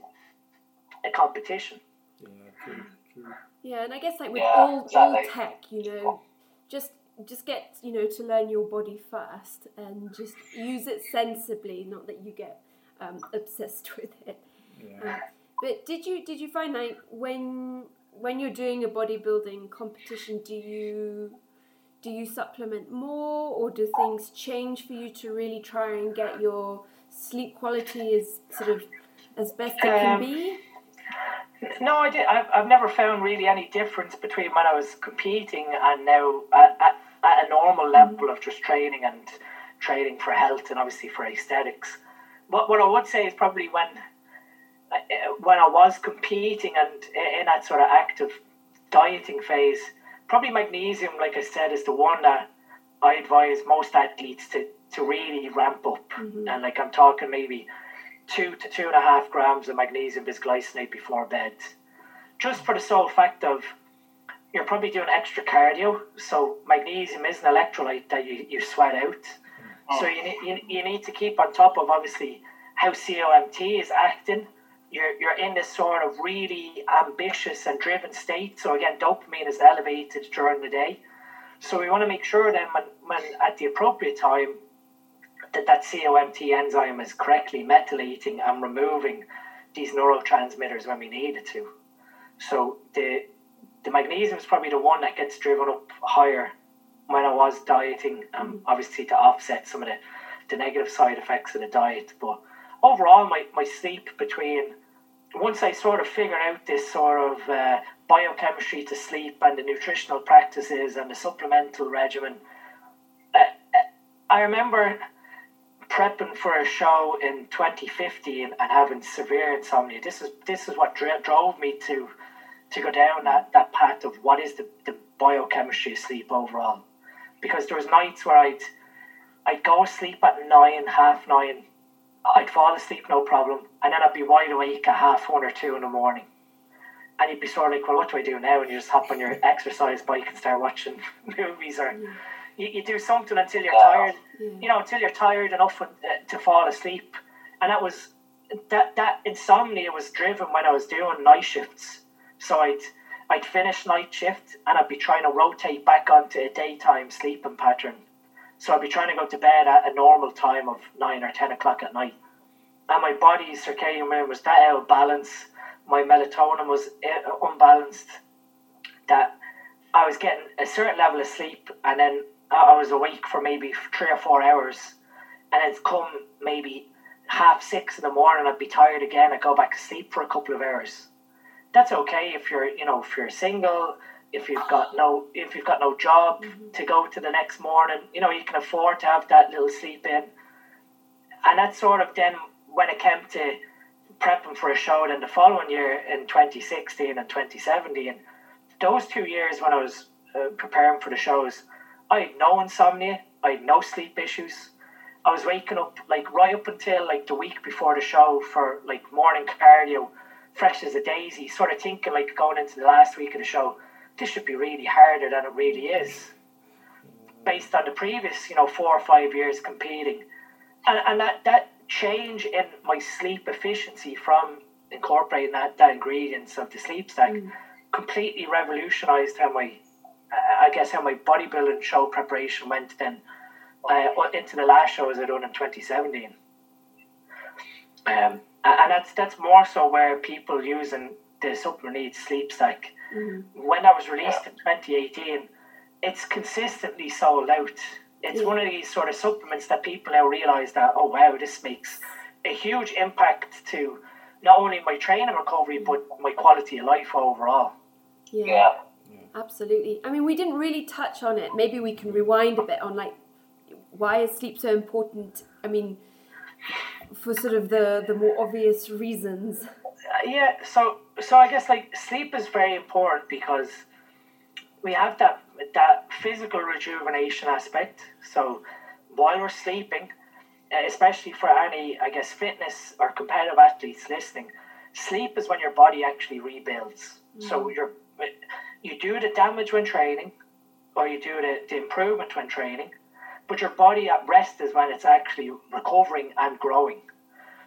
a competition. Yeah, true, true. Yeah, and I guess like with Yeah, all all tech, you know, just just get you know to learn your body first and just use it sensibly, not that you get um, obsessed [LAUGHS] with it. Yeah. But did you did you find like when when you're doing a bodybuilding competition, do you do you supplement more, or do things change for you to really try and get your sleep quality as sort of as best it can Um, be? No, I did. I've, I've never found really any difference between when I was competing and now at, at, at a normal level of just training and training for health and obviously for aesthetics. What, what I would say is probably when uh, when I was competing and in that sort of active dieting phase, probably magnesium, like I said, is the one that I advise most athletes to, to really ramp up. Mm-hmm. And like I'm talking maybe two to two and a half grams of magnesium bisglycinate before bed. Just for the sole fact of you're probably doing extra cardio, so magnesium is an electrolyte that you, you sweat out. Oh. So you, need- you, you need to keep on top of obviously how COMT is acting. You're, you're in this sort of really ambitious and driven state. So again, dopamine is elevated during the day. So we want to make sure then when, when at the appropriate time that that COMT enzyme is correctly methylating and removing these neurotransmitters when we need it to. So the the magnesium is probably the one that gets driven up higher when I was dieting, um, obviously to offset some of the, the negative side effects of the diet. But overall, my, my sleep between once I sort of figured out this sort of uh, biochemistry to sleep and the nutritional practices and the supplemental regimen, uh, uh, I remember prepping for a show in 2015 and having severe insomnia. This is this is what dri- drove me to to go down that, that path of what is the, the biochemistry of sleep overall. Because there was nights where I'd I'd go to sleep at nine, half nine, I'd fall asleep no problem, and then I'd be wide awake at half one or two in the morning. And you'd be sort of like, well, what do I do now? And you just hop on your [LAUGHS] exercise bike and start watching [LAUGHS] movies, or you, you do something until you're Yeah. tired, you know, until you're tired enough uh, to fall asleep. And that was that that insomnia was driven when I was doing night shifts. So I'd I'd finish night shift and I'd be trying to rotate back onto a daytime sleeping pattern. So I'd be trying to go to bed at a normal time of nine or ten o'clock at night. And my body's circadian rhythm was that out of balance. My melatonin was uh, unbalanced. That I was getting a certain level of sleep and then I was awake for maybe three or four hours. And then come maybe half six in the morning, I'd be tired again. I'd go back to sleep for a couple of hours that's okay if you're you know if you're single if you've got no if you've got no job to go to the next morning you know you can afford to have that little sleep in. And that's sort of then when it came to prepping for a show then the following year in 2016 and 2017 those two years when I was uh, preparing for the shows I had no insomnia I had no sleep issues. I was waking up like right up until like the week before the show for like morning cardio fresh as a daisy, sort of thinking like going into the last week of the show, this should be really harder than it really is. Based on the previous, you know, four or five years competing. And, and that, that change in my sleep efficiency from incorporating that, that ingredients of the sleep stack completely revolutionized how my I guess how my bodybuilding show preparation went then uh, into the last shows I done in 2017. Um, and and that's that's more so where people using the supplement needs sleep stack. When that was released in 2018, it's consistently sold out. It's one of these sort of supplements that people now realise that oh wow this makes a huge impact to not only my training recovery but my quality of life overall. Yeah. Absolutely. I mean, we didn't really touch on it. Maybe we can rewind a bit on like why is sleep so important? I mean, for sort of the the more obvious reasons. Uh, yeah, so so I guess like sleep is very important because we have that that physical rejuvenation aspect. So while we're sleeping, uh, especially for any I guess fitness or competitive athletes listening, sleep is when your body actually rebuilds. So you're you do the damage when training, or you do the, the improvement when training, but your body at rest is when it's actually recovering and growing.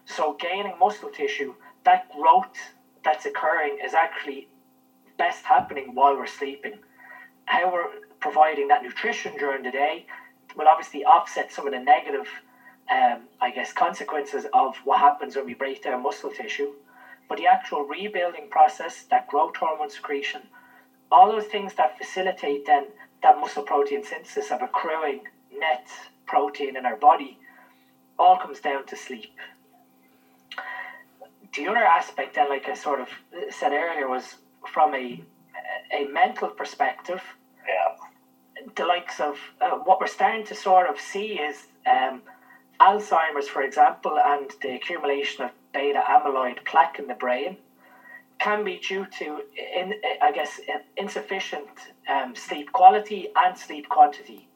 So gaining muscle tissue, that growth that's occurring is actually best happening while we're sleeping. How we're providing that nutrition during the day will obviously offset some of the negative, um, I guess, consequences of what happens when we break down muscle tissue. but the actual rebuilding process, that growth hormone secretion, all those things that facilitate then that muscle protein synthesis of accruing net protein in our body, all comes down to sleep. The other aspect, then, like I sort of said earlier, was from a a mental perspective. Yeah. The likes of uh, what we're starting to sort of see is um, Alzheimer's, for example, and the accumulation of beta amyloid plaque in the brain can be due to, in, I guess, insufficient um, sleep quality and sleep quantity.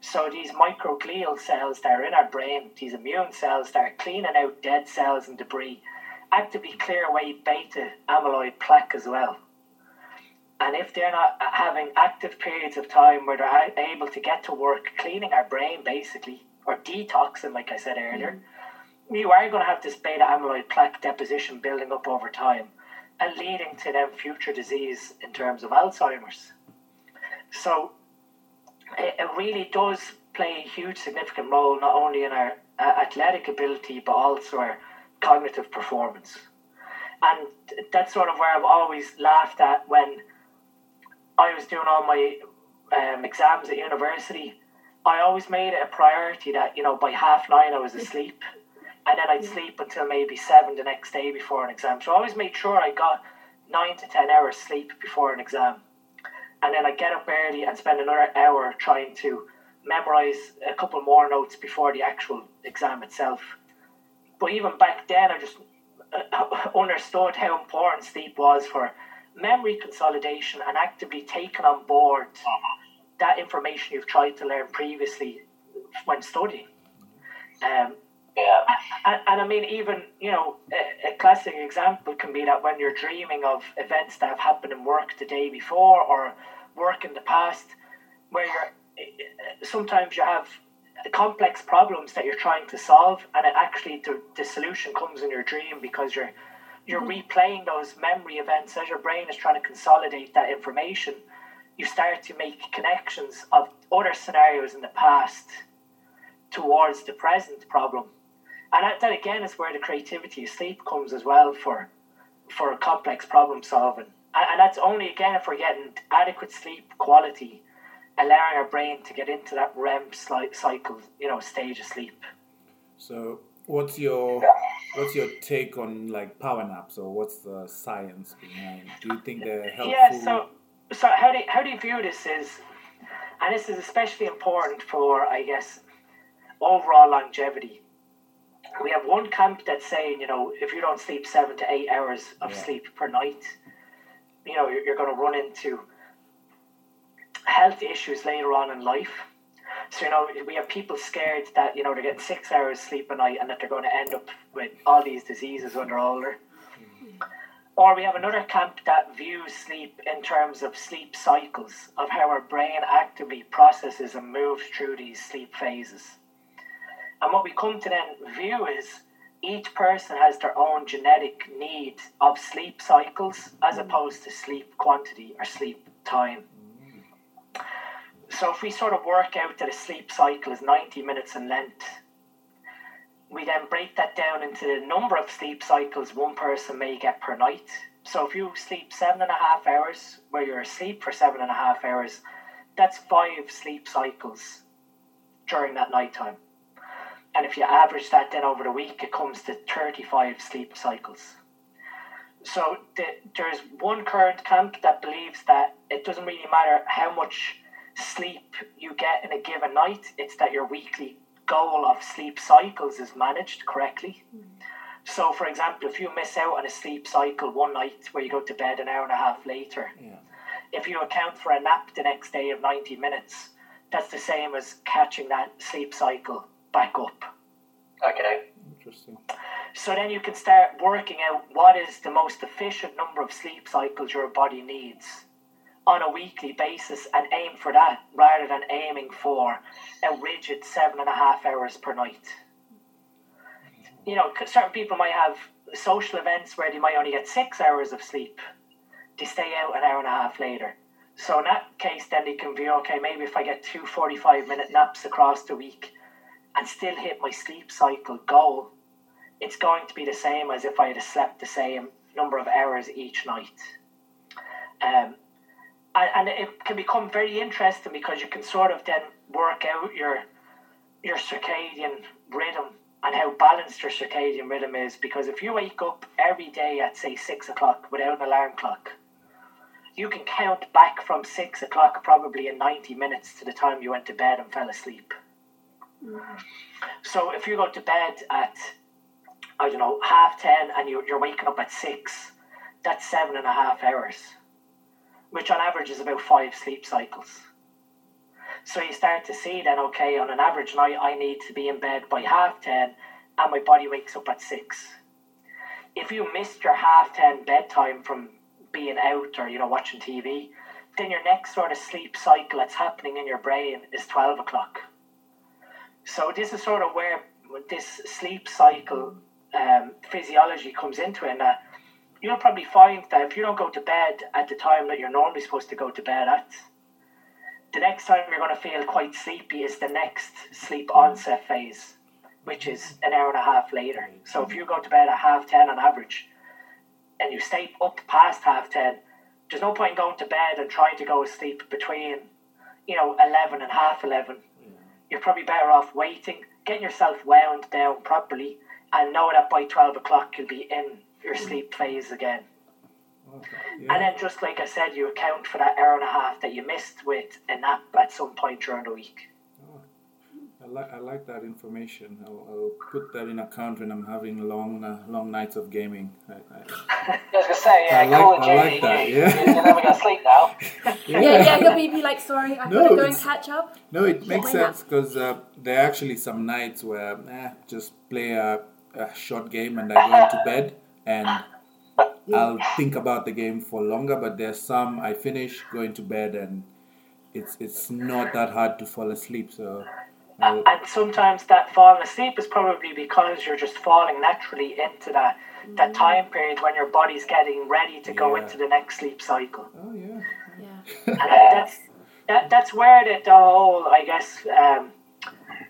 So these microglial cells that are in our brain, these immune cells that are cleaning out dead cells and debris, actively clear away beta amyloid plaque as well. And if they're not having active periods of time where they're able to get to work cleaning our brain, basically, or detoxing, like I said earlier, mm. you are going to have this beta amyloid plaque deposition building up over time and leading to then future disease in terms of Alzheimer's. So it, it really does play a huge significant role not only in our uh, athletic ability but also our cognitive performance. And that's sort of where I've always laughed at when I was doing all my um, exams at university I always made it a priority that, you know, by half nine I was asleep. And then I'd sleep until maybe seven the next day before an exam. So I always made sure I got nine to ten hours sleep before an exam. And then I'd get up early and spend another hour trying to memorize a couple more notes before the actual exam itself. But even back then, I just uh, [LAUGHS] understood how important sleep was for memory consolidation and actively taking on board. Uh-huh that information you've tried to learn previously when studying. Um, yeah. And, and, I mean, even, you know, a, a, classic example can be that when you're dreaming of events that have happened in work the day before or work in the past, where you're sometimes you have complex problems that you're trying to solve, and it actually the, the solution comes in your dream because you're you're mm-hmm. replaying those memory events as your brain is trying to consolidate that information you start to make connections of other scenarios in the past towards the present problem. And that, that again is where the creativity of sleep comes as well for for complex problem solving. And, and that's only again if we're getting adequate sleep quality, allowing our brain to get into that REM cycle, you know, stage of sleep. So what's your what's your take on like power naps or what's the science behind? Do you think they're helpful? Yeah, so so how do you, how do you view this is, and this is especially important for I guess overall longevity. We have one camp that's saying you know if you don't sleep seven to eight hours of yeah. sleep per night, you know you're, you're going to run into health issues later on in life. So you know we have people scared that you know they're getting six hours sleep a night and that they're going to end up with all these diseases when they're older. Hmm. Or we have another camp that views sleep in terms of sleep cycles, of how our brain actively processes and moves through these sleep phases. And what we come to then view is each person has their own genetic need of sleep cycles as hmm. opposed to sleep quantity or sleep time. So if we sort of work out that a sleep cycle is 90 minutes in length, we then break that down into the number of sleep cycles one person may get per night. So if you sleep seven and a half hours, where you're asleep for seven and a half hours, that's five sleep cycles during that night time. And if you average that then over the week, it comes to 35 sleep cycles. So the, there's one current camp that believes that it doesn't really matter how much sleep you get in a given night, it's that your weekly goal of sleep cycles is managed correctly. Mm. So, for example, if you miss out on a sleep cycle one night where you go to bed an hour and a half later, yeah. if you account for a nap the next day of 90 minutes, that's the same as catching that sleep cycle back up. Okay. Interesting. So then you can start working out what is the most efficient number of sleep cycles your body needs on a weekly basis and aim for that rather than aiming for a rigid seven and a half hours per night. You know, certain people might have social events where they might only get six hours of sleep. They stay out an hour and a half later. So in that case, then they can view, okay, maybe if I get two 45 minute naps across the week and still hit my sleep cycle goal, it's going to be the same as if I had slept the same number of hours each night. Um, and, and it can become very interesting because you can sort of then work out your your circadian rhythm and how balanced your circadian rhythm is. Because if you wake up every day at say six o'clock without an alarm clock, you can count back from six o'clock probably in ninety minutes to the time you went to bed and fell asleep. So if you go to bed at I don't know half ten and you're, you're waking up at six, that's seven and a half hours, which on average is about five sleep cycles. So you start to see then, okay, on an average night, I need to be in bed by half 10 and my body wakes up at 6. If you missed your half 10 bedtime from being out or, you know, watching TV, then your next sort of sleep cycle that's happening in your brain is 12 o'clock. So this is sort of where this sleep cycle um, physiology comes into it. And that you'll probably find that if you don't go to bed at the time that you're normally supposed to go to bed at, the next time you're going to feel quite sleepy is the next sleep onset phase, which is an hour and a half later. So if you go to bed at half 10 on average and you stay up past half 10, there's no point in going to bed and trying to go to sleep between, you know, 11 and half 11. You're probably better off waiting, getting yourself wound down properly, and know that by 12 o'clock you'll be in your sleep phase again. Okay. And then, just like I said, you account for that hour and a half that you missed with a nap at some point during the week. I like I like that information. I'll, I'll put that in account when I'm having long uh, long nights of gaming. I, I, [LAUGHS] I was gonna say, yeah, I like- Call I Duty, like that, yeah. you, you're never gonna sleep now. [LAUGHS] Yeah, yeah, he'll be, be like, sorry, I No, gotta go and catch up. No, it makes sense because uh, there are actually some nights where eh, just play a, a short game and I go into bed and I'll think about the game for longer. But there's some I finish, going to bed, and it's it's not that hard to fall asleep. So I'll, And sometimes that falling asleep is probably because you're just falling naturally into that that mm. time period when your body's getting ready to go Yeah. into the next sleep cycle. oh yeah, Yeah. And that, that's that, that's where the, the whole, I guess, um,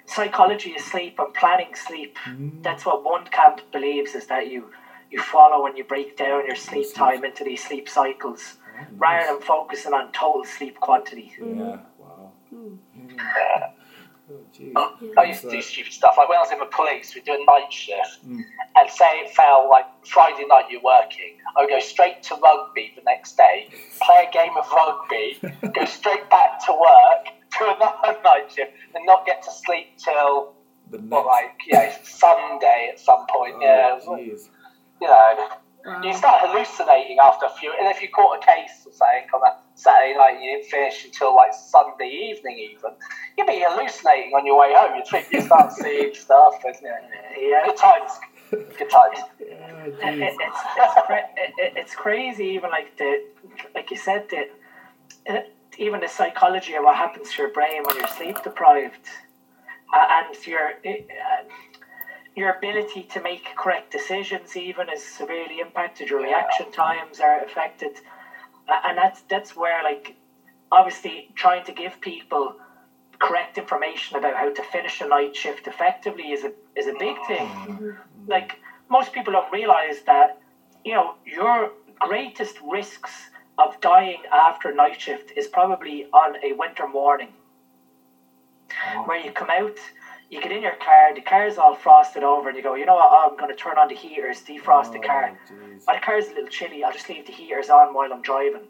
psychology of sleep and planning sleep. Mm. That's what one camp believes is that you you follow and you break down your sleep time into these sleep cycles rather than focusing on total sleep quantity. yeah, wow. Mm. [LAUGHS] Oh, geez. I used to do stupid stuff. Like when I was in the police, we'd do a night shift, Mm. and say it fell like Friday night you're working, I would go straight to rugby the next day, play a game of rugby, go [LAUGHS] straight back to work, do another [LAUGHS] night shift, and not get to sleep till The next, well, like yeah, Sunday at some point. oh, yeah, jeez. You know. Wow. You start hallucinating after a few, and if you caught a case or something on that Saturday night, you didn't finish until like Sunday evening, even you'd be hallucinating on your way home. You'd think you start seeing [LAUGHS] stuff, and you know, Yeah. good times, good times. [LAUGHS] Oh, It- it- it's it's, cra- it, it- it's crazy even like the like you said the uh, even the psychology of what happens to your brain when you're sleep deprived uh, and your uh, your ability to make correct decisions even is severely impacted your Yeah. reaction times are affected. And that's that's where like obviously trying to give people correct information about how to finish a night shift effectively is a is a big mm. thing. Mm-hmm. Mm-hmm. Like most people don't realize that you know your greatest risks of dying after night shift is probably on a winter morning. Oh. Where you come out you get in your car the car's all frosted over and you go you know what oh, i'm going to turn on the heaters defrost the oh, car Oh, jeez. my car's a little chilly i'll just leave the heaters on while i'm driving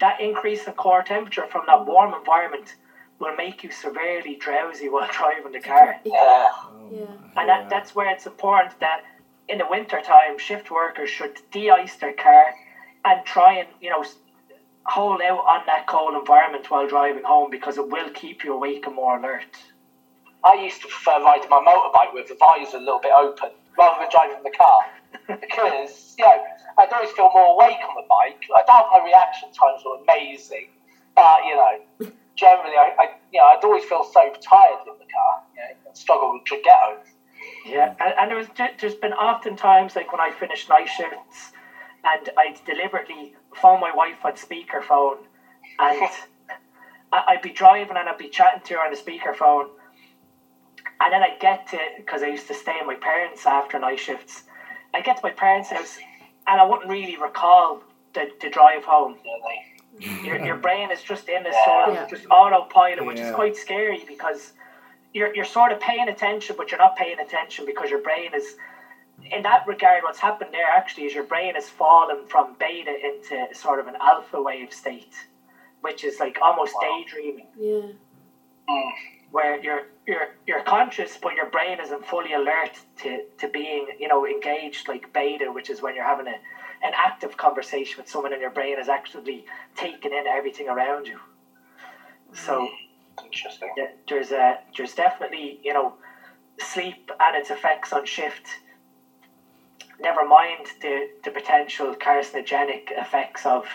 that increase in core temperature from that warm environment will make you severely drowsy while [LAUGHS] driving the car Yeah, Oh, Yeah. and that, that's where it's important that in the winter time, shift workers should de-ice their car and try and, you know, s- hold out on that cold environment while driving home because it will keep you awake and more alert. I used to prefer riding my motorbike with the visor a little bit open rather than driving the car [LAUGHS] because you know I'd always feel more awake on the bike. I doubt my reaction times were amazing, but you know, generally I, I you know I'd always feel so tired in the car, you know, and struggle to get home. Yeah, and, and there was ju- there's been often times like when I finish night shifts, and I'd deliberately phone my wife on speakerphone, and [LAUGHS] I'd be driving and I'd be chatting to her on the speakerphone, and then I get to because I used to stay in my parents' after night shifts. I get to my parents' house, and I wouldn't really recall the, the drive home. Your, your brain is just in this sort of Yeah. just autopilot, which is quite scary because you're, you're sort of paying attention, but you're not paying attention because your brain is, in that regard, what's happened there actually is your brain has fallen from beta into sort of an alpha wave state, which is like almost Wow. daydreaming, Yeah. Mm. where you're you're you're conscious, but your brain isn't fully alert to, to being you know engaged like beta, which is when you're having a an active conversation with someone and your brain is actually taking in everything around you. So hmm. Interesting. yeah, there's a there's definitely you know sleep and its effects on shift. Never mind the, the potential carcinogenic effects of,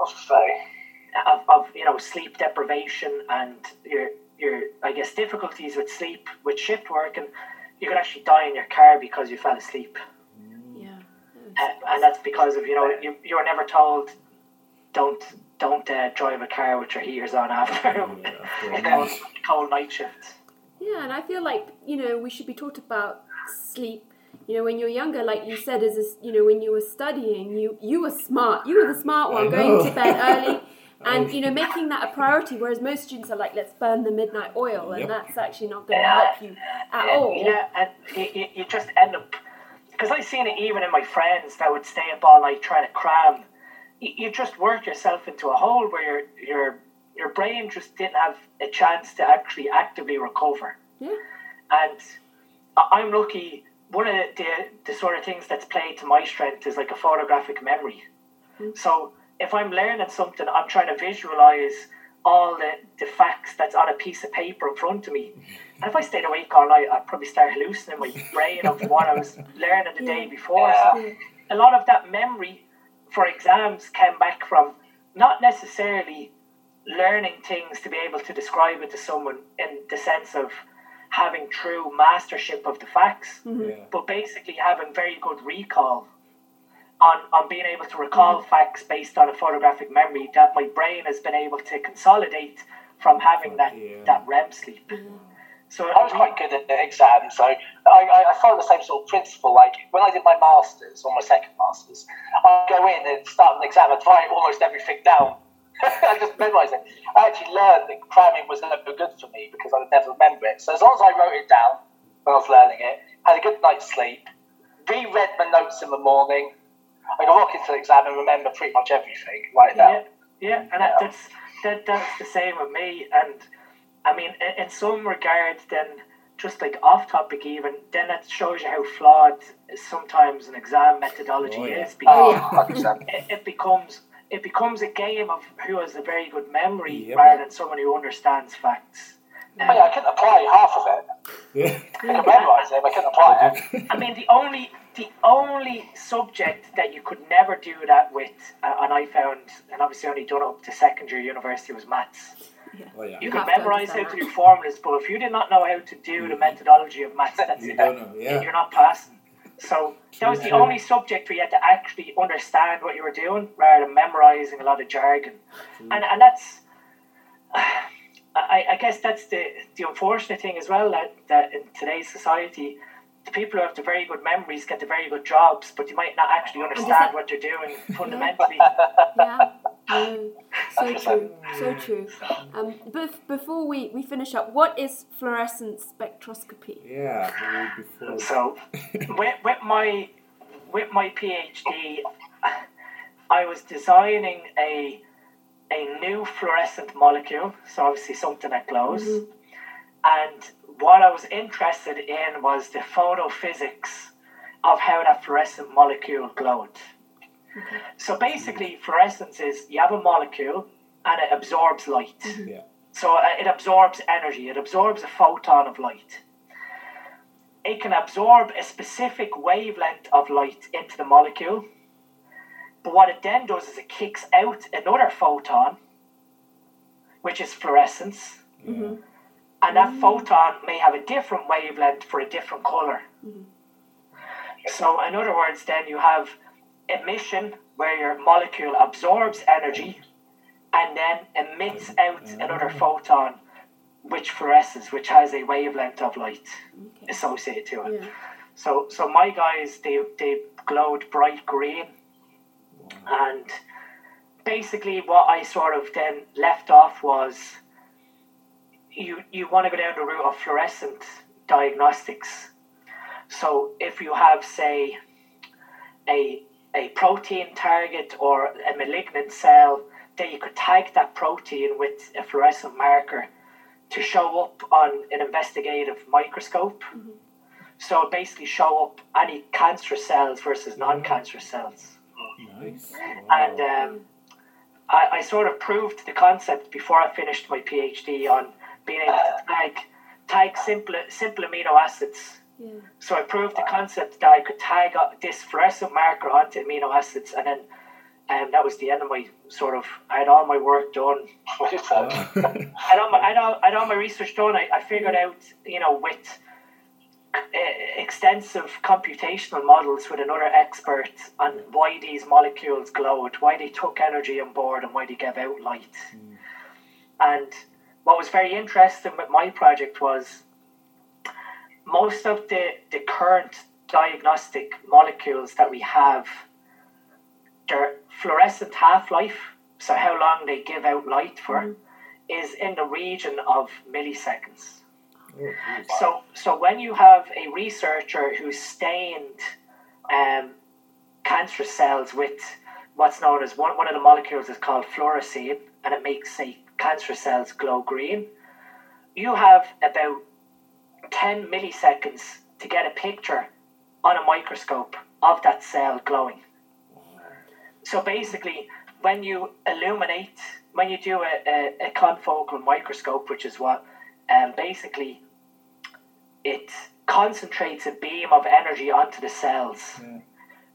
of, of you know sleep deprivation and your your I guess difficulties with sleep with shift work and you could actually die in your car because you fell asleep Yeah. uh, and that's because of you know you, you were never told don't don't uh, drive a car with your heaters on after Yeah, [LAUGHS] a cold, cold night shift. Yeah, and I feel like you know we should be taught about sleep. You know, when you're younger, like you said, as a, you know, when you were studying, you you were smart. You were the smart I one, going to bed early, [LAUGHS] and oh. you know, making that a priority. Whereas most students are like, let's burn the midnight oil, and Yep. that's actually not going to Yeah. help you at yeah, all. Yeah, and you, you, you just end up because I've seen it even in my friends that would stay up all night trying to cram. You, you just work yourself into a hole where your your your brain just didn't have a chance to actually actively recover. Yeah. And I- I'm lucky. One of the, the, the sort of things that's played to my strength is like a photographic memory. Mm. So if I'm learning something, I'm trying to visualize all the, the facts that's on a piece of paper in front of me. And if I stayed awake all night, I'd probably start hallucinating my brain of what I was [LAUGHS] learning the day before. So a lot of that memory for exams came back from not necessarily learning things to be able to describe it to someone in the sense of having true mastership of the facts, Yeah. but basically having very good recall on, on being able to recall facts based on a photographic memory that my brain has been able to consolidate from having that, Yeah. that REM sleep. Mm. So I was quite good at the exam, so I, I, I followed the same sort of principle. Like when I did my masters or my second masters, I'd go in and start an exam, I'd write almost everything down. [LAUGHS] I just memorised it. I actually learned that cramming was never good for me because I would never remember it. So as long as I wrote it down when I was learning it, had a good night's sleep, reread my notes in the morning, I could walk into the exam and remember pretty much everything right now. Yeah, yeah, and that, that's that, that's the same with me. And I mean, in, in some regards, then just like off topic, even then that shows you how flawed sometimes an exam methodology Oh, yeah. is oh, because [LAUGHS] Oh, 100%. it, it becomes it becomes a game of who has a very good memory Yep. rather than someone who understands facts. Oh, yeah, I couldn't apply half of it. Yeah. I could memorise it, but I couldn't apply it. I mean, the only the only subject that you could never do that with, uh, and I found, and obviously only done it up to secondary university, was maths. Oh yeah. You You can have to memorize how to do formulas, but if you did not know how to do the methodology of maths, that's You it. don't know. Yeah. You're not passing. So that was the only subject where you had to actually understand what you were doing rather than memorizing a lot of jargon. And and that's [SIGHS] I, I guess that's the the unfortunate thing as well that, that in today's society the people who have the very good memories get the very good jobs, but you might not actually understand that- what they're doing [LAUGHS] fundamentally. yeah, no, so [LAUGHS] true, so true. Um, bef- before we, we finish up, what is fluorescent spectroscopy? Yeah. Before. So with, with my with my PhD, I was designing a a new fluorescent molecule. So obviously something that glows. And what I was interested in was the photophysics of how that fluorescent molecule glowed. So basically, fluorescence is you have a molecule and it absorbs light. Yeah. So uh, it absorbs energy, it absorbs a photon of light. It can absorb a specific wavelength of light into the molecule. But what it then does is it kicks out another photon, which is fluorescence. Yeah. And that mm-hmm. photon may have a different wavelength for a different color. Mm-hmm. So, in other words, then you have emission where your molecule absorbs energy and then emits out another mm-hmm. photon which fluoresces, which has a wavelength of light associated to it. Yeah. So, so my guys, they, they glowed bright green And basically, what I sort of then left off was you you want to go down the route of fluorescent diagnostics. So if you have, say, a a protein target or a malignant cell, then you could tag that protein with a fluorescent marker to show up on an investigative microscope. So it basically show up any cancerous cells versus non-cancerous cells. Nice. And um, I, I sort of proved the concept before I finished my PhD on being able to tag tag simple simple amino acids. Yeah. So I proved the concept that I could tag this fluorescent marker onto amino acids, and then um, that was the end of my sort of. I had all my work done. What you [LAUGHS] I had all my, I had all, I had all my research done. I, I figured out, you know, with uh, extensive computational models with another expert on why these molecules glowed, why they took energy on board, and why they gave out light. And what was very interesting with my project was most of the, the current diagnostic molecules that we have, their fluorescent half life, so how long they give out light for, is in the region of milliseconds. Oh, geez. So, so when you have a researcher who stained um, cancerous cells with what's known as one, one of the molecules is called fluorescein, and it makes say cancerous cells glow green. You have about ten milliseconds to get a picture on a microscope of that cell glowing. So basically, when you illuminate, when you do a, a, a confocal microscope, which is what um, basically it concentrates a beam of energy onto the cells. Yeah.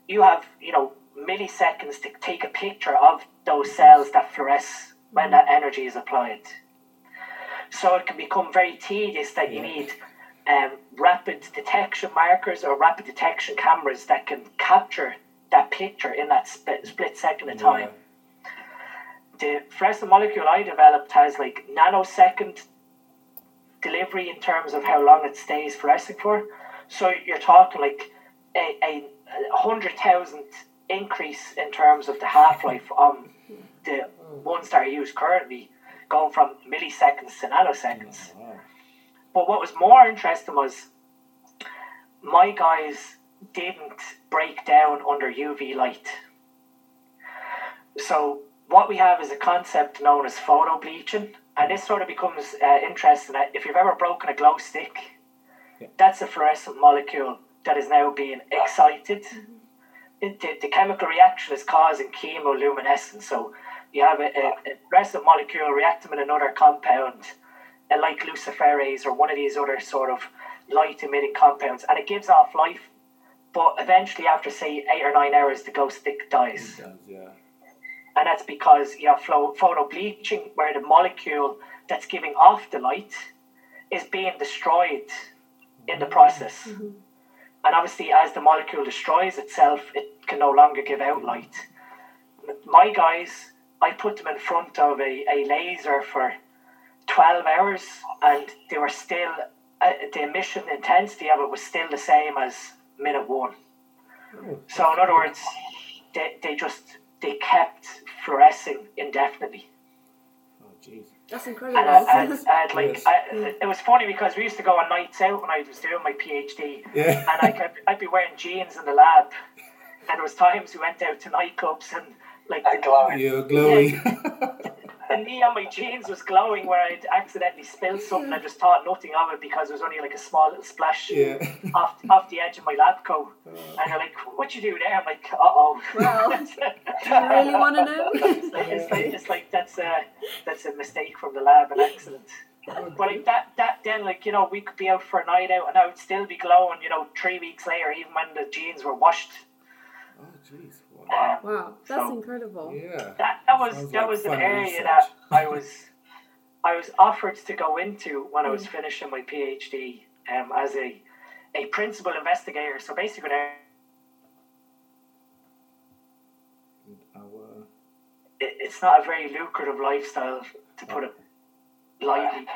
You have, you know, milliseconds to take a picture of those cells that fluoresce when that energy is applied. So it can become very tedious that you need um, rapid detection markers or rapid detection cameras that can capture that picture in that split, split second of time the fluorescent molecule I developed has like nanosecond delivery in terms of how long it stays fluorescing for. So you're talking like a, a, a hundred thousand increase in terms of the half life on the ones that are used currently, going from milliseconds to nanoseconds. Yeah. Wow. But what was more interesting was my guys didn't break down under UV light. So what we have is a concept known as photo bleaching, and this sort of becomes uh, interesting. If you've ever broken a glow stick, Yeah. that's a fluorescent molecule that is now being excited. It, the, the chemical reaction is causing chemoluminescence. So you have a, a, a fluorescent molecule reacting with another compound, uh, like luciferase or one of these other sort of light emitting compounds, and it gives off light. But eventually, after say eight or nine hours, the glow stick dies It does, yeah. and that's because you have flow, photo bleaching where the molecule that's giving off the light is being destroyed in the process. And obviously, as the molecule destroys itself, it can no longer give out light. My guys, I put them in front of a, a laser for 12 hours, and they were still, uh, the emission intensity of it was still the same as minute one. So in other words, they, they just they kept fluorescing indefinitely, oh, jeez. That's incredible. and, incredible. I, and, [LAUGHS] and like Yes. I, it was funny because we used to go on nights out when I was doing my PhD, Yeah. and I could, I'd be wearing jeans in the lab, and there was times we went out to nightclubs and like And the, glowing. You're glowing. [LAUGHS] the knee on my jeans was glowing where I'd accidentally spilled something. I just thought nothing of it because it was only like a small little splash yeah. [LAUGHS] off off the edge of my lab coat, and they're like, "What you do there?" I'm like, "Uh oh." Well, Do you really want to know? [LAUGHS] it's, like, it's, like, it's like that's a that's a mistake from the lab, an accident. But like that, that then like you know we could be out for a night out and I would still be glowing. You know, three weeks later, even when the jeans were washed. Oh, jeez. Wow. That's So- incredible. Yeah. that that was Sounds that like was an fun area research. that I was I was offered to go into when I was Mm. finishing my PhD um, as a a principal investigator. So basically, I- Our, it, it's not a very lucrative lifestyle to put it lightly.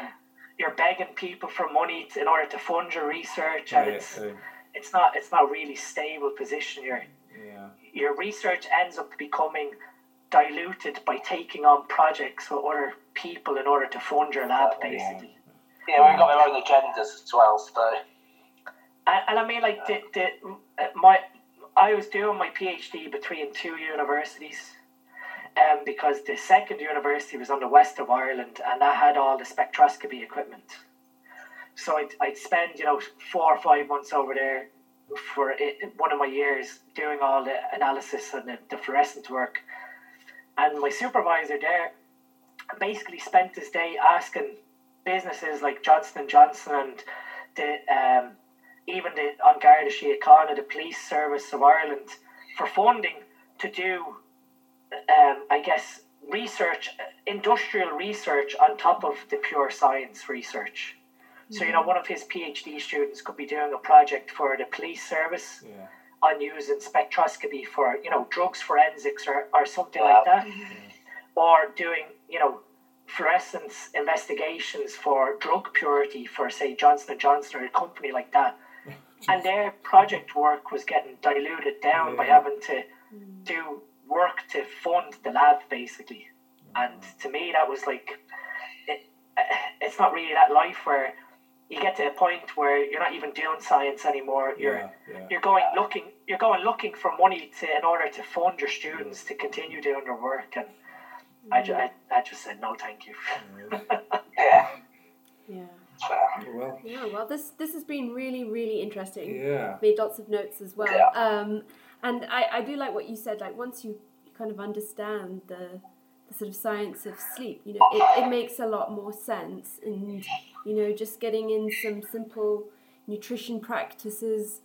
You're begging people for money to, in order to fund your research, and yeah, it's uh, it's not it's not a really stable position. You're yeah. Your research ends up becoming diluted by taking on projects with other people in order to fund your lab, basically. Yeah, we've got our own agendas as well, so. And, and I mean, like the, the my I was doing my PhD between two universities, um, because the second university was on the west of Ireland, and I had all the spectroscopy equipment. So I'd, I'd spend you know four or five months over there for it, one of my years doing all the analysis and the, the fluorescent work, and my supervisor there basically spent his day asking businesses like Johnson Johnson and the um, even the An Garda Síochána, the police service of Ireland, for funding to do, um, I guess, research, industrial research on top of the pure science research. So you know, one of his PhD students could be doing a project for the police service Yeah. on using spectroscopy for you know drugs forensics or, or something like that, mm-hmm. or doing you know fluorescence investigations for drug purity for say Johnson and Johnson or a company like that, [LAUGHS] and their project work was getting diluted down by having to mm. do work to fund the lab basically, and to me that was like it, eh, it's not really that life where you get to a point where you're not even doing science anymore. You're Yeah, yeah. you're going looking you're going looking for money to in order to fund your students mm. to continue doing their work and mm. I, ju- I, I just said no thank you mm. [LAUGHS] Yeah, Yeah. fair. Well, Yeah, well, this this has been really, really interesting. yeah. Made lots of notes as well. Yeah. Um, and I, I do like what you said. Like once you kind of understand the the sort of science of sleep, you know, it, it makes a lot more sense. And you know, just getting in some simple nutrition practices,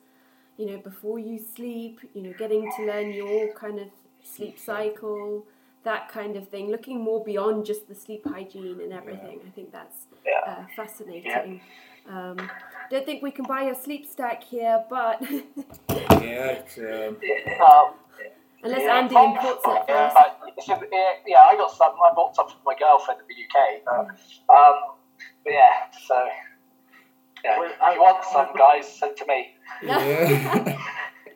you know, before you sleep. You know, getting to learn your kind of sleep cycle. That kind of thing, looking more beyond just the sleep hygiene and everything. I think that's Yeah. uh, fascinating. Um, don't think we can buy a sleep stack here, but [LAUGHS] Yeah, it's, um, unless Yeah. Andy imports it yeah, first. I- yeah, yeah, I got some. I bought some for my girlfriend in the UK. But, um, but yeah, so yeah, Well, if I- you want some, guys, send to me. yeah.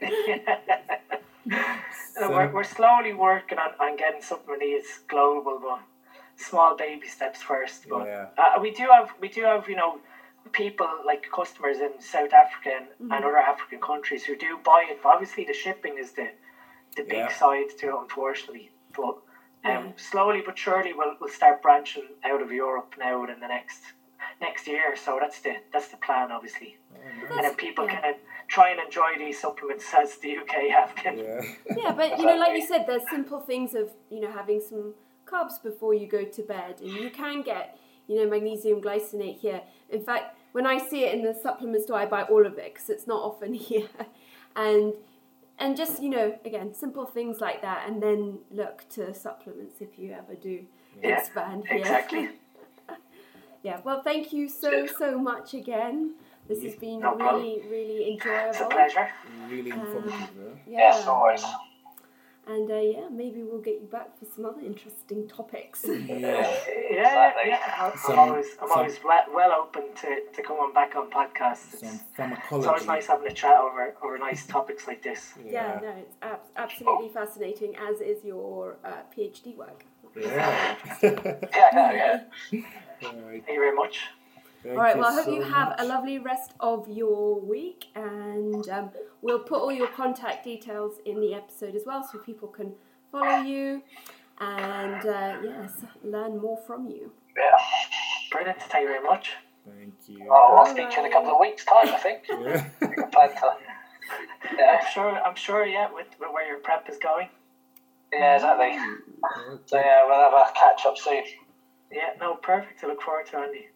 [LAUGHS] So we're, we're slowly working on, on getting something of these global but small baby steps first but Yeah. uh, we do have we do have you know people like customers in South Africa and, and other African countries who do buy it but obviously the shipping is the the big Yeah. side to it unfortunately but um, slowly but surely we'll, we'll start branching out of Europe now in the next next year. So that's the that's the plan obviously. And then people yeah. can try and enjoy these supplements as the UK have been. Yeah. [LAUGHS] Yeah, but you know, like you said, there's simple things of you know having some carbs before you go to bed, and you can get you know magnesium glycinate here. In fact, when I see it in the supplement store, I buy all of it? Because it's not often [LAUGHS] here, and and just you know again simple things like that, and then look to supplements if you ever do Yeah, expand here. exactly. [LAUGHS] yeah. Well, thank you so so much again. This has been No problem. really really It's a enjoyable. pleasure. Really um, informative. huh? Yeah. Yes, always. And uh, yeah, maybe we'll get you back for some other interesting topics. Yeah. [LAUGHS] Yeah, Exactly. yeah. I'm, I'm Some- always, I'm some- always well, well open to, to coming back on podcasts. It's, it's always nice having a chat over over nice topics like this. yeah, no, it's ab- absolutely fascinating, as is your uh, PhD work. Yeah. [LAUGHS] Yeah, no, yeah. All right. Thank you very much. Thank All right, well, I hope so you have a lovely rest of your week, and um, we'll put all your contact details in the episode as well so people can follow you and, uh, yes, learn more from you. yeah. Brilliant. Thank you very much. Thank you. Oh, I'll speak to you in a couple of weeks' time, I think. [LAUGHS] Yeah. I plan to. Yeah, I'm sure. I'm sure. Yeah, with, with where your prep is going. yeah, exactly. So yeah, we'll have a catch up soon. Yeah. No. Perfect. I look forward to it, Andy. All right.